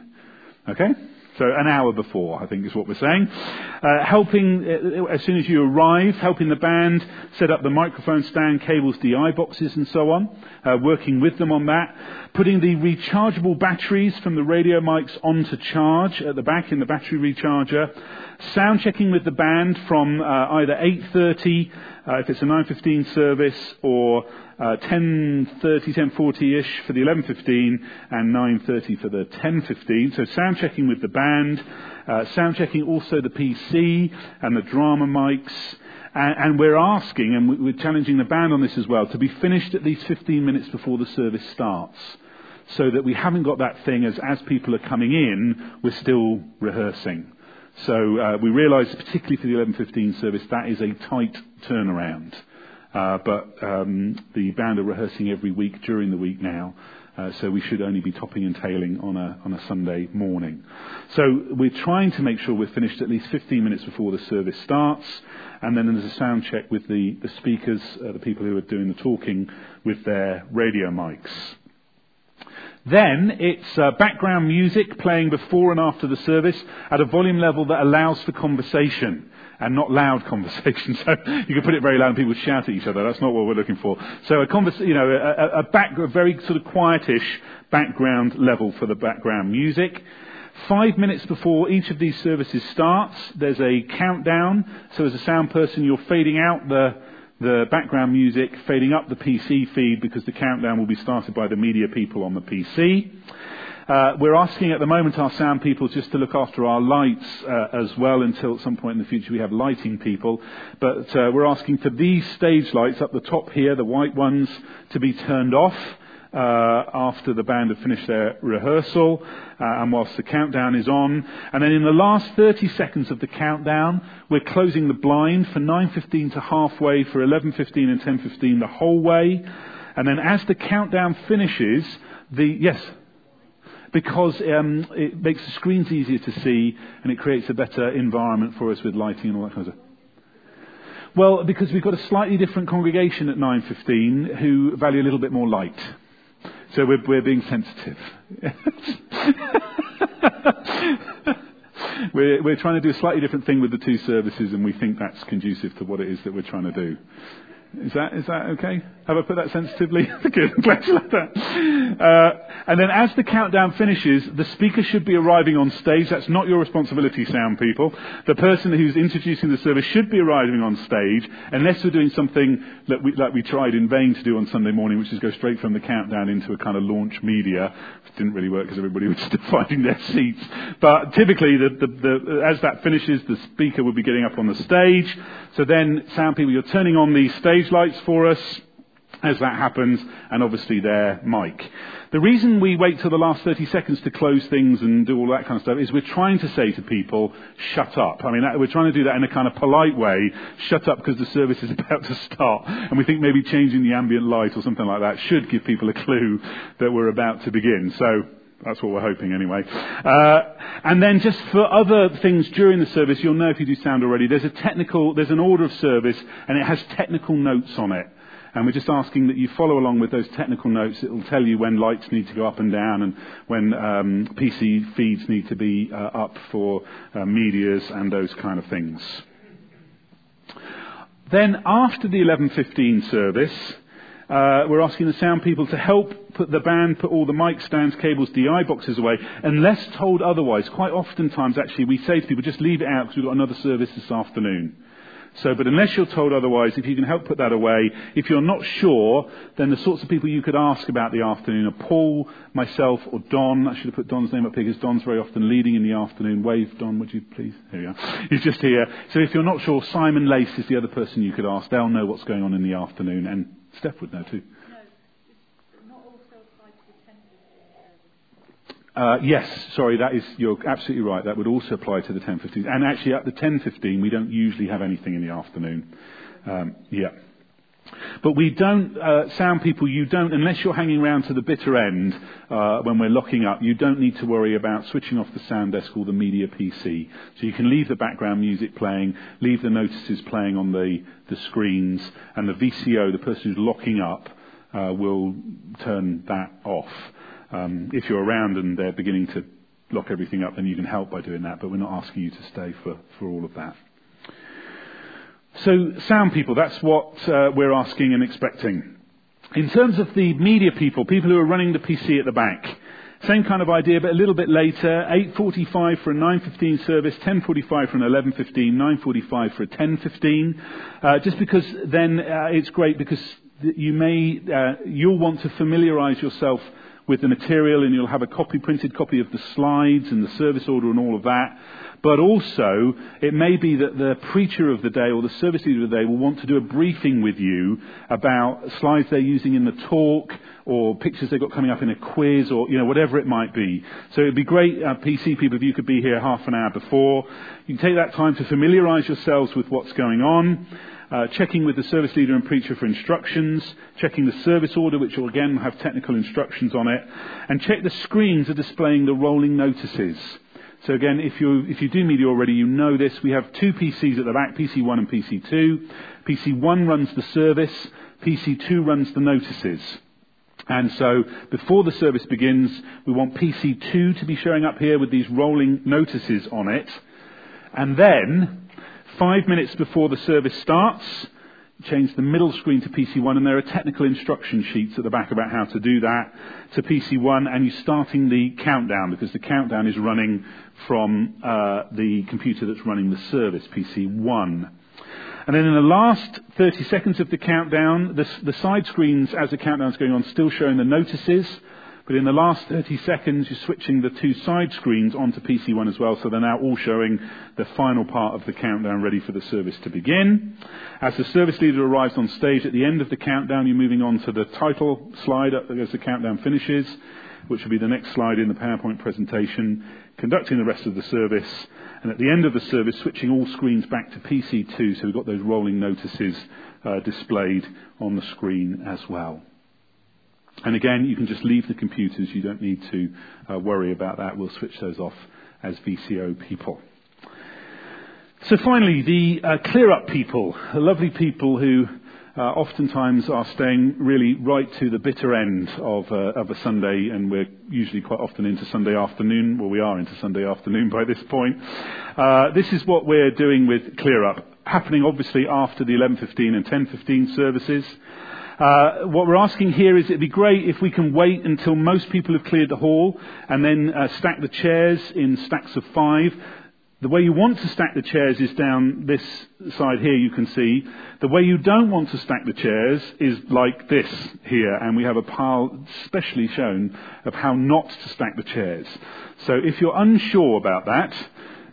Okay? So an hour before, I think is what we're saying. Uh, helping, uh, as soon as you arrive, helping the band set up the microphone stand, cables, DI boxes and so on. Uh, working with them on that. Putting the rechargeable batteries from the radio mics onto charge at the back in the battery recharger. Sound checking with the band from uh, either 8.30, uh, if it's a 9.15 service, or uh, 10.30, 10.40ish for the 11.15 and 9.30 for the 10.15. So sound checking with the band, uh, sound checking also the PC and the drama mics. And, and we're asking, and we're challenging the band on this as well, to be finished at least 15 minutes before the service starts. So that we haven't got that thing as, as people are coming in, we're still rehearsing. So uh, we realise, particularly for the 11.15 service, that is a tight turnaround. Uh, but um, the band are rehearsing every week during the week now. Uh, so we should only be topping and tailing on a, on a Sunday morning. So we're trying to make sure we're finished at least 15 minutes before the service starts, and then there's a sound check with the, the speakers, uh, the people who are doing the talking with their radio mics. Then it's uh, background music playing before and after the service at a volume level that allows for conversation and not loud conversation. So you can put it very loud and people shout at each other. That's not what we're looking for. So a you know, a, a, back, a very sort of quietish background level for the background music. Five minutes before each of these services starts, there's a countdown. So as a sound person, you're fading out the, the background music, fading up the PC feed because the countdown will be started by the media people on the PC. Uh, we're asking at the moment our sound people just to look after our lights uh, as well until at some point in the future we have lighting people. But uh, we're asking for these stage lights up the top here, the white ones, to be turned off. Uh, after the band have finished their rehearsal uh, and whilst the countdown is on. And then in the last 30 seconds of the countdown, we're closing the blind for 9.15 to halfway, for 11.15 and 10.15 the whole way. And then as the countdown finishes, the, yes? because um, it makes the screens easier to see and it creates a better environment for us with lighting and all that kind of stuff. Well, because we've got a slightly different congregation at 9.15 who value a little bit more light. So we're, we're being sensitive. we're, we're trying to do a slightly different thing with the two services and we think that's conducive to what it is that we're trying to do. Is that, is that okay? Have I put that sensitively? Good, I'm glad you like that. Uh, and then as the countdown finishes, the speaker should be arriving on stage. That's not your responsibility, sound people. The person who's introducing the service should be arriving on stage, unless we're doing something that we, like we tried in vain to do on Sunday morning, which is go straight from the countdown into a kind of launch media. It didn't really work because everybody was still finding their seats. But typically, the, the, the, as that finishes, the speaker will be getting up on the stage. So then, sound people, you're turning on the stage lights for us as that happens, and obviously their mic. The reason we wait till the last 30 seconds to close things and do all that kind of stuff is we're trying to say to people, shut up. I mean, we're trying to do that in a kind of polite way, shut up because the service is about to start. And we think maybe changing the ambient light or something like that should give people a clue that we're about to begin. So that's what we're hoping anyway. Uh, and then just for other things during the service, you'll know if you do sound already, there's a technical, there's an order of service and it has technical notes on it. And we're just asking that you follow along with those technical notes. It will tell you when lights need to go up and down and when um, PC feeds need to be uh, up for uh, medias and those kind of things. Then after the 11.15 service, uh, we're asking the sound people to help put the band, put all the mic stands, cables, DI boxes away, unless told otherwise. Quite oftentimes, actually, we say to people, just leave it out because we've got another service this afternoon. So, but unless you're told otherwise, if you can help put that away, if you're not sure, then the sorts of people you could ask about the afternoon are Paul, myself, or Don. I should have put Don's name up here because Don's very often leading in the afternoon. Wave, Don, would you please? Here you are. He's just here. So if you're not sure, Simon Lace is the other person you could ask. They'll know what's going on in the afternoon, and Steph would know too. Uh, yes, sorry, that is, you're absolutely right. That would also apply to the 10.15. And actually, at the 10.15, we don't usually have anything in the afternoon. Um, yeah. But we don't, uh, sound people, you don't, unless you're hanging around to the bitter end uh, when we're locking up, you don't need to worry about switching off the sound desk or the media PC. So you can leave the background music playing, leave the notices playing on the, the screens, and the VCO, the person who's locking up, uh, will turn that off. Um, if you're around and they're beginning to lock everything up, then you can help by doing that, but we're not asking you to stay for, for all of that. So, sound people, that's what uh, we're asking and expecting. In terms of the media people, people who are running the PC at the back, same kind of idea, but a little bit later. 8.45 for a 9.15 service, 10.45 for an 11.15, 9.45 for a 10.15. Uh, just because then uh, it's great because you may, uh, you'll want to familiarize yourself with the material and you'll have a copy, printed copy of the slides and the service order and all of that. But also, it may be that the preacher of the day or the service leader of the day will want to do a briefing with you about slides they're using in the talk or pictures they've got coming up in a quiz or, you know, whatever it might be. So it'd be great, uh, PC people, if you could be here half an hour before. You can take that time to familiarize yourselves with what's going on. Uh, checking with the service leader and preacher for instructions, checking the service order, which will again have technical instructions on it, and check the screens are displaying the rolling notices. So again, if you, if you do media already, you know this. We have two PCs at the back, PC1 and PC2. PC1 runs the service, PC2 runs the notices. And so, before the service begins, we want PC2 to be showing up here with these rolling notices on it. And then, five minutes before the service starts, change the middle screen to PC1 and there are technical instruction sheets at the back about how to do that to PC1 and you're starting the countdown because the countdown is running from uh, the computer that's running the service, PC1. And then in the last 30 seconds of the countdown, the, the side screens as the countdown is going on still showing the notices but in the last 30 seconds, you're switching the two side screens onto PC1 as well, so they're now all showing the final part of the countdown ready for the service to begin. As the service leader arrives on stage at the end of the countdown, you're moving on to the title slide as the countdown finishes, which will be the next slide in the PowerPoint presentation, conducting the rest of the service, and at the end of the service, switching all screens back to PC2, so we've got those rolling notices uh, displayed on the screen as well. And again, you can just leave the computers. You don't need to uh, worry about that. We'll switch those off as VCO people. So finally, the uh, clear up people, the lovely people who uh, oftentimes are staying really right to the bitter end of, uh, of a Sunday, and we're usually quite often into Sunday afternoon. Well, we are into Sunday afternoon by this point. Uh, this is what we're doing with Clear Up, happening obviously after the 11.15 and 10.15 services. Uh, what we're asking here is it'd be great if we can wait until most people have cleared the hall and then uh, stack the chairs in stacks of five. The way you want to stack the chairs is down this side here, you can see. The way you don't want to stack the chairs is like this here, and we have a pile specially shown of how not to stack the chairs. So if you're unsure about that,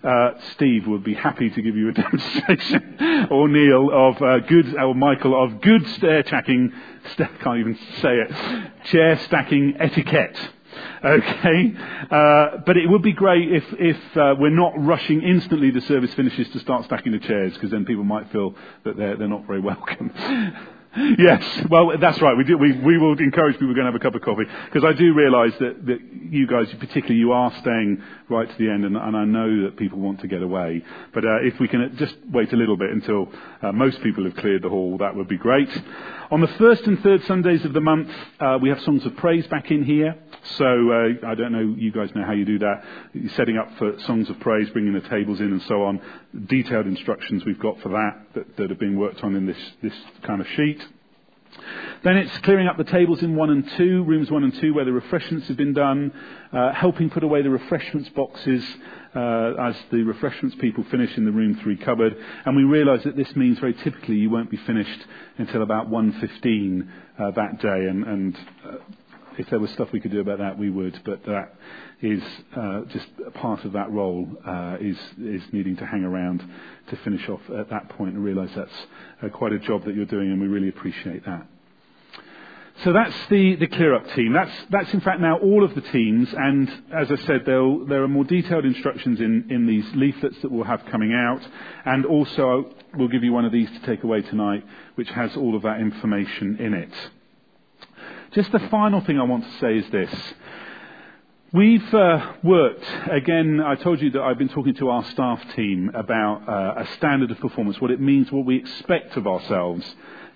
uh, Steve would be happy to give you a demonstration, or Neil of uh, good, or Michael of good stair stacking, st- can't even say it, chair stacking etiquette. Okay, uh, but it would be great if, if uh, we're not rushing instantly the service finishes to start stacking the chairs, because then people might feel that they're, they're not very welcome. Yes, well, that's right. We, do, we, we will encourage people to have a cup of coffee because I do realise that, that you guys, particularly, you are staying right to the end, and, and I know that people want to get away. But uh, if we can just wait a little bit until uh, most people have cleared the hall, that would be great. On the first and third Sundays of the month, uh, we have songs of praise back in here. So uh, I don't know, you guys know how you do that. Setting up for songs of praise, bringing the tables in, and so on. Detailed instructions we've got for that that, that are being worked on in this this kind of sheet. Then it's clearing up the tables in one and two, rooms one and two, where the refreshments have been done, uh, helping put away the refreshments boxes uh, as the refreshments people finish in the room three cupboard. And we realise that this means very typically you won't be finished until about 1.15 uh, that day. And, and uh, if there was stuff we could do about that, we would. But that is uh, just part of that role uh, is is needing to hang around to finish off at that point and realise that's uh, quite a job that you're doing, and we really appreciate that. So that's the, the clear up team. That's, that's in fact now all of the teams, and as I said, there are more detailed instructions in, in these leaflets that we'll have coming out, and also we'll give you one of these to take away tonight, which has all of that information in it. Just the final thing I want to say is this. We've uh, worked, again, I told you that I've been talking to our staff team about uh, a standard of performance, what it means, what we expect of ourselves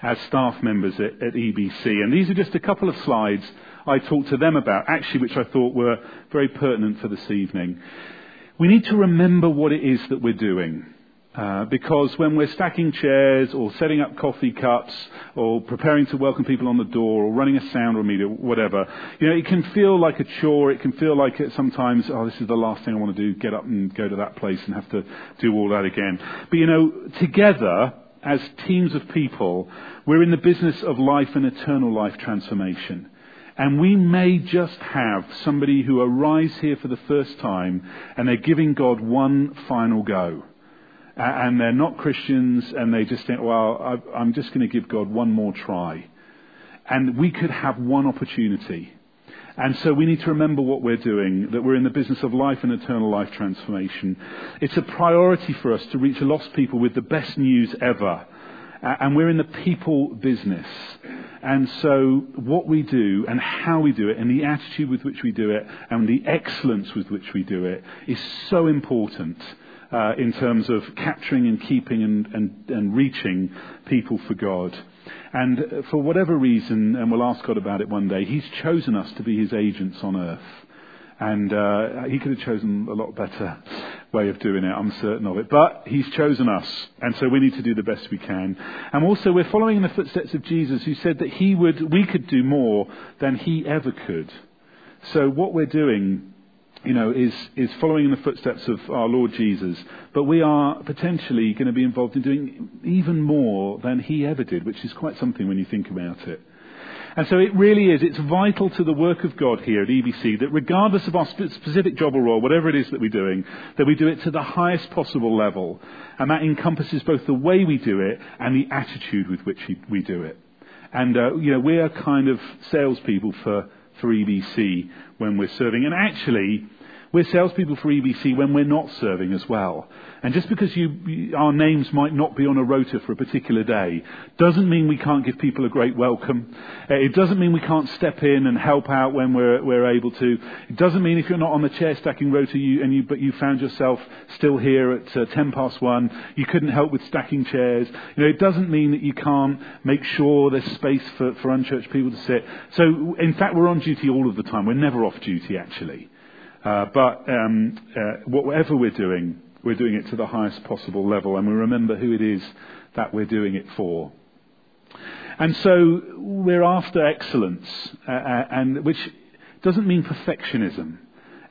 as staff members at, at EBC. And these are just a couple of slides I talked to them about, actually, which I thought were very pertinent for this evening. We need to remember what it is that we're doing. Uh, because when we're stacking chairs or setting up coffee cups or preparing to welcome people on the door or running a sound or media, whatever, you know, it can feel like a chore. It can feel like it sometimes, oh, this is the last thing I want to do, get up and go to that place and have to do all that again. But you know, together, as teams of people, we're in the business of life and eternal life transformation. And we may just have somebody who arrives here for the first time and they're giving God one final go. And they're not Christians and they just think, well, I'm just going to give God one more try. And we could have one opportunity. And so we need to remember what we're doing, that we're in the business of life and eternal life transformation. It's a priority for us to reach lost people with the best news ever. And we're in the people business. And so what we do and how we do it and the attitude with which we do it and the excellence with which we do it is so important. Uh, in terms of capturing and keeping and, and, and reaching people for God. And for whatever reason, and we'll ask God about it one day, He's chosen us to be His agents on earth. And uh, He could have chosen a lot better way of doing it, I'm certain of it. But He's chosen us, and so we need to do the best we can. And also, we're following in the footsteps of Jesus, who said that He would, we could do more than He ever could. So what we're doing you know, is, is following in the footsteps of our Lord Jesus. But we are potentially going to be involved in doing even more than he ever did, which is quite something when you think about it. And so it really is, it's vital to the work of God here at EBC that regardless of our specific job or role, whatever it is that we're doing, that we do it to the highest possible level. And that encompasses both the way we do it and the attitude with which we do it. And, uh, you know, we are kind of salespeople for for EBC when we're serving. And actually, we're salespeople for EBC when we're not serving as well. And just because you, our names might not be on a rota for a particular day doesn't mean we can't give people a great welcome. Uh, it doesn't mean we can't step in and help out when we're, we're able to. It doesn't mean if you're not on the chair stacking rota you, and you, but you found yourself still here at uh, 10 past 1, you couldn't help with stacking chairs. You know, it doesn't mean that you can't make sure there's space for, for unchurched people to sit. So, in fact, we're on duty all of the time. We're never off duty, actually. Uh, but um, uh, whatever we're doing, we're doing it to the highest possible level, and we remember who it is that we're doing it for. And so we're after excellence, uh, uh and which doesn't mean perfectionism.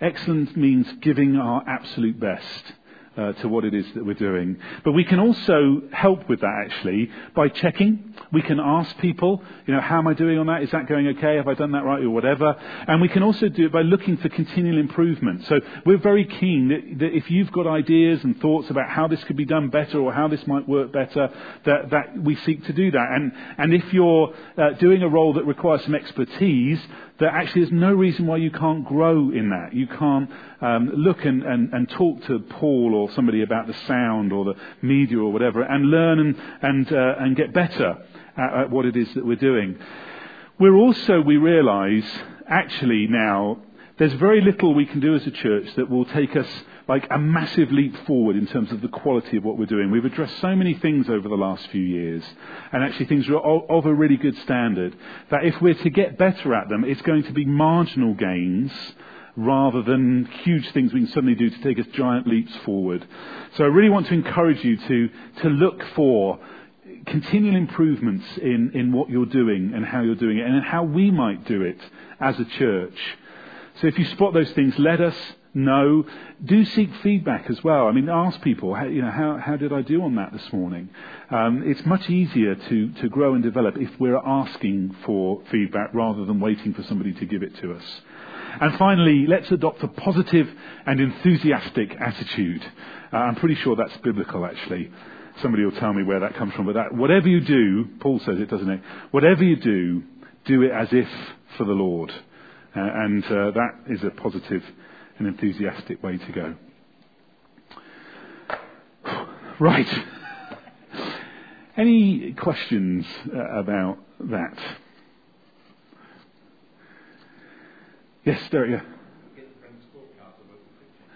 Excellence means giving our absolute best uh, to what it is that we're doing. But we can also help with that actually by checking. We can ask people, you know, how am I doing on that? Is that going okay? Have I done that right or whatever? And we can also do it by looking for continual improvement. So we're very keen that, that if you've got ideas and thoughts about how this could be done better or how this might work better, that, that we seek to do that. And, and if you're uh, doing a role that requires some expertise, that actually there's no reason why you can't grow in that. You can't um, look and, and, and, talk to Paul or somebody about the sound or the media or whatever and learn and, and, uh, and get better at, at what it is that we're doing. We're also, we realize, actually now, there's very little we can do as a church that will take us like a massive leap forward in terms of the quality of what we're doing. We've addressed so many things over the last few years, and actually things are of a really good standard, that if we're to get better at them, it's going to be marginal gains rather than huge things we can suddenly do to take us giant leaps forward. So I really want to encourage you to, to look for continual improvements in, in what you're doing and how you're doing it and how we might do it as a church. So if you spot those things, let us know. Do seek feedback as well. I mean, ask people, how, you know, how, how did I do on that this morning? Um, it's much easier to, to grow and develop if we're asking for feedback rather than waiting for somebody to give it to us. And finally, let's adopt a positive and enthusiastic attitude. Uh, I'm pretty sure that's biblical, actually. Somebody will tell me where that comes from, but that, whatever you do, Paul says it, doesn't it? Whatever you do, do it as if for the Lord. Uh, and uh, that is a positive an enthusiastic way to go. Right. Any questions uh, about that? Yes, Derek. Yeah.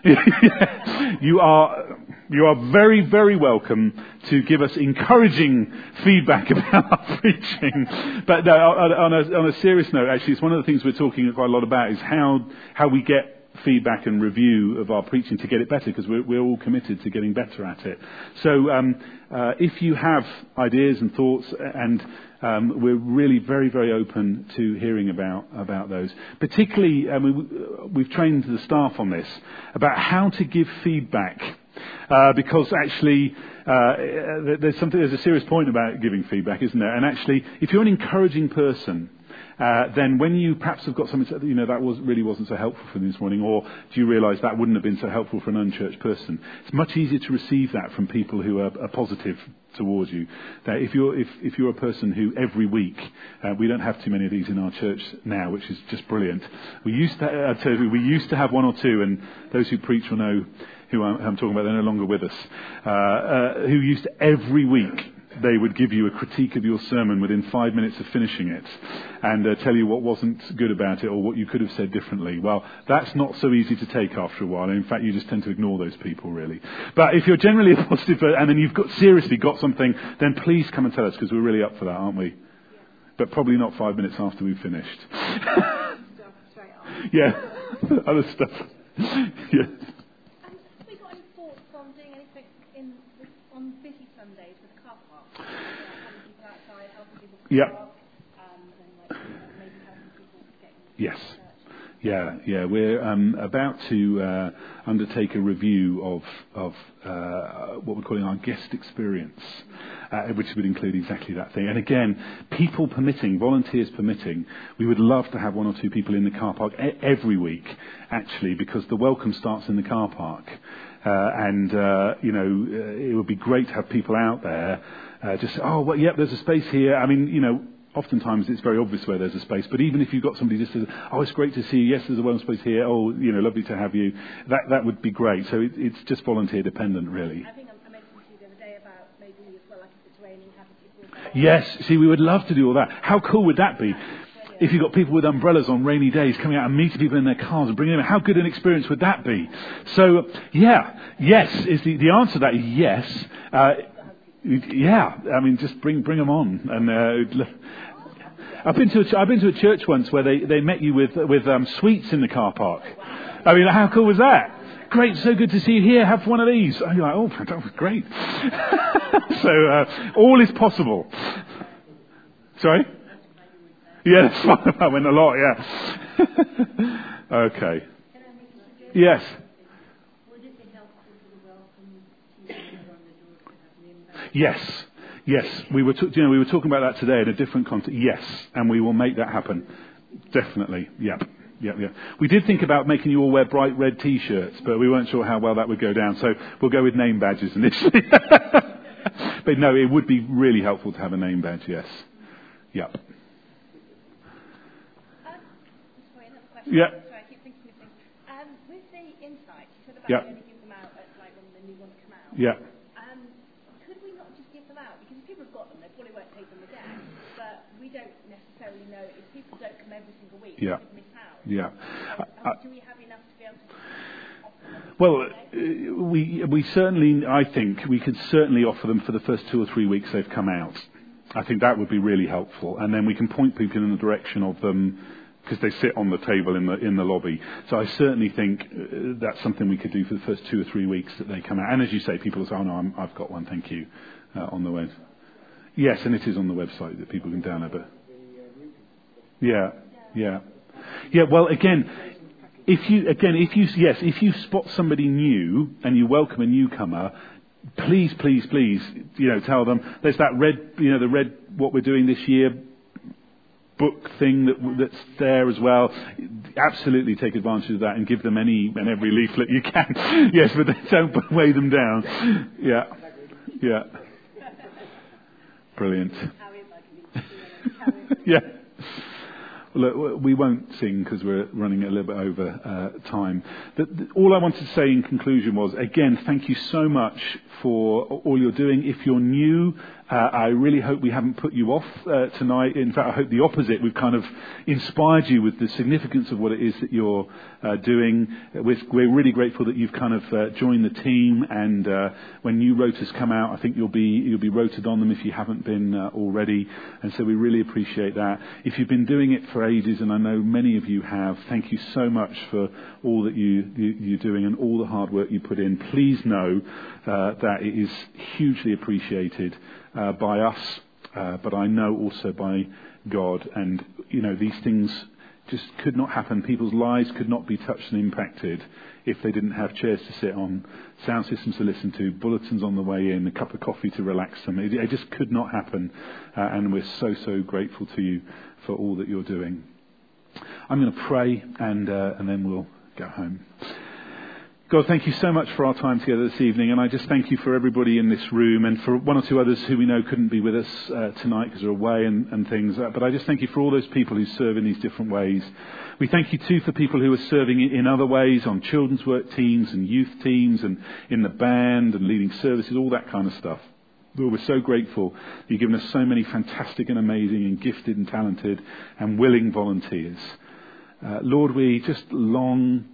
you are you are very very welcome to give us encouraging feedback about our preaching. But no, on a, on a serious note, actually, it's one of the things we're talking quite a lot about is how how we get feedback and review of our preaching to get it better because we're, we're all committed to getting better at it. So um, uh, if you have ideas and thoughts, and um, we're really very, very open to hearing about, about those. Particularly, um, we, we've trained the staff on this about how to give feedback uh, because actually uh, there's something there's a serious point about giving feedback, isn't there? And actually, if you're an encouraging person, uh, then when you perhaps have got something to, you know that was really wasn't so helpful for me this morning, or do you realise that wouldn't have been so helpful for an unchurched person? It's much easier to receive that from people who are, are positive towards you. That if you're if, if you're a person who every week uh, we don't have too many of these in our church now, which is just brilliant. We used to uh, you, we used to have one or two, and those who preach will know who I'm, I'm talking about. They're no longer with us. Uh, uh, who used to every week they would give you a critique of your sermon within five minutes of finishing it and uh, tell you what wasn't good about it or what you could have said differently. Well, that's not so easy to take after a while. And in fact, you just tend to ignore those people, really. But if you're generally a positive and then you've got, seriously got something, then please come and tell us because we're really up for that, aren't we? But probably not five minutes after we've finished. yeah, other stuff. yeah. Yep. Yes. Yeah, yeah. We're um, about to uh, undertake a review of, of uh, what we're calling our guest experience, uh, which would include exactly that thing. And again, people permitting, volunteers permitting, we would love to have one or two people in the car park every week, actually, because the welcome starts in the car park. Uh, and, uh, you know, uh, it would be great to have people out there uh, just, oh, well, yep, there's a space here. I mean, you know, oftentimes it's very obvious where there's a space, but even if you've got somebody just says, oh, it's great to see you, yes, there's a well space here, oh, you know, lovely to have you, that, that would be great. So it, it's just volunteer dependent, really. I think I mentioned to you the other day about maybe as well, like if it's raining, having people. Yes, see, we would love to do all that. How cool would that be? If you've got people with umbrellas on rainy days coming out and meeting people in their cars and bringing them, how good an experience would that be? So, yeah, yes, is the, the answer to that is yes. Uh, yeah, I mean, just bring bring them on. And uh, I've been to a, I've been to a church once where they, they met you with with um, sweets in the car park. I mean, how cool was that? Great, so good to see you here. Have one of these. And you're like, oh, that was great. so uh, all is possible. Sorry. Yeah, that's fine. I went a lot. Yeah. okay. Yes. Yes. Yes. We were, t- you know, we were talking about that today in a different context. Yes. And we will make that happen. Definitely. Yep. Yep, yep. We did think about making you all wear bright red t-shirts, but we weren't sure how well that would go down, so we'll go with name badges initially. but no, it would be really helpful to have a name badge, yes. Yep. Um, sorry. Yeah. Sorry, I keep thinking of things. Um, with the insights, you said about Yeah. only give them out at like when the new ones come out. Yeah. Um, could we not just give them out? Because if people have got them, they probably won't take them again. But we don't necessarily know if people don't come every single week, Yeah. they could. Yeah. So, do we have enough to be able to? Well, uh, we we certainly, I think, we could certainly offer them for the first two or three weeks they've come out. I think that would be really helpful, and then we can point people in the direction of them because they sit on the table in the in the lobby. So I certainly think uh, that's something we could do for the first two or three weeks that they come out. And as you say, people will say, "Oh no, I'm, I've got one, thank you," uh, on the web. Yes, and it is on the website that people can download. But yeah, yeah, yeah. Well, again, if you again, if you yes, if you spot somebody new and you welcome a newcomer, please, please, please, you know, tell them there's that red, you know, the red what we're doing this year book thing that that's there as well. Absolutely take advantage of that and give them any and every leaflet you can. yes, but don't weigh them down. Yeah, yeah. Brilliant. How is like a How is yeah. Look, we won't sing because we're running a little bit over uh, time. The, all I wanted to say in conclusion was, again, thank you so much for all you're doing. If you're new, uh, I really hope we haven't put you off uh, tonight. In fact, I hope the opposite. We've kind of inspired you with the significance of what it is that you're uh, doing. We're, we're really grateful that you've kind of uh, joined the team, and uh, when new rotas come out, I think you'll be you'll be rotated on them if you haven't been uh, already. And so we really appreciate that. If you've been doing it for ages, and I know many of you have, thank you so much for all that you, you you're doing and all the hard work you put in. Please know that it is hugely appreciated by us, uh, but I know also by God. And, you know, these things just could not happen. People's lives could not be touched and impacted if they didn't have chairs to sit on, sound systems to listen to, bulletins on the way in, a cup of coffee to relax them. It, it just could not happen. Uh, and we're so, so grateful to you for all that you're doing. I'm going to pray and, uh, and then we'll go home. God, thank you so much for our time together this evening, and I just thank you for everybody in this room and for one or two others who we know couldn't be with us uh, tonight because they're away and, and things. Uh, but I just thank you for all those people who serve in these different ways. We thank you too for people who are serving in other ways on children's work teams and youth teams and in the band and leading services, all that kind of stuff. Lord, we're so grateful you've given us so many fantastic and amazing and gifted and talented and willing volunteers. Uh, Lord, we just long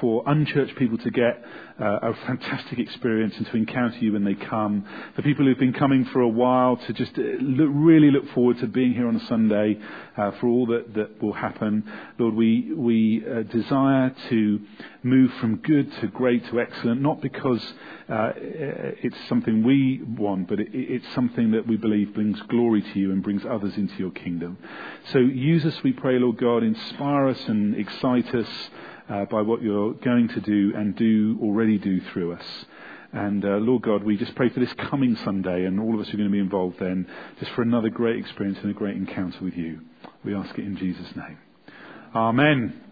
for unchurched people to get uh, a fantastic experience and to encounter you when they come. For people who've been coming for a while to just uh, look, really look forward to being here on a Sunday uh, for all that, that will happen. Lord, we, we uh, desire to move from good to great to excellent, not because uh, it's something we want, but it, it's something that we believe brings glory to you and brings others into your kingdom. So use us, we pray, Lord God, inspire us and excite us uh, by what you're going to do and do already do through us. And uh, Lord God, we just pray for this coming Sunday, and all of us are going to be involved then, just for another great experience and a great encounter with you. We ask it in Jesus' name. Amen.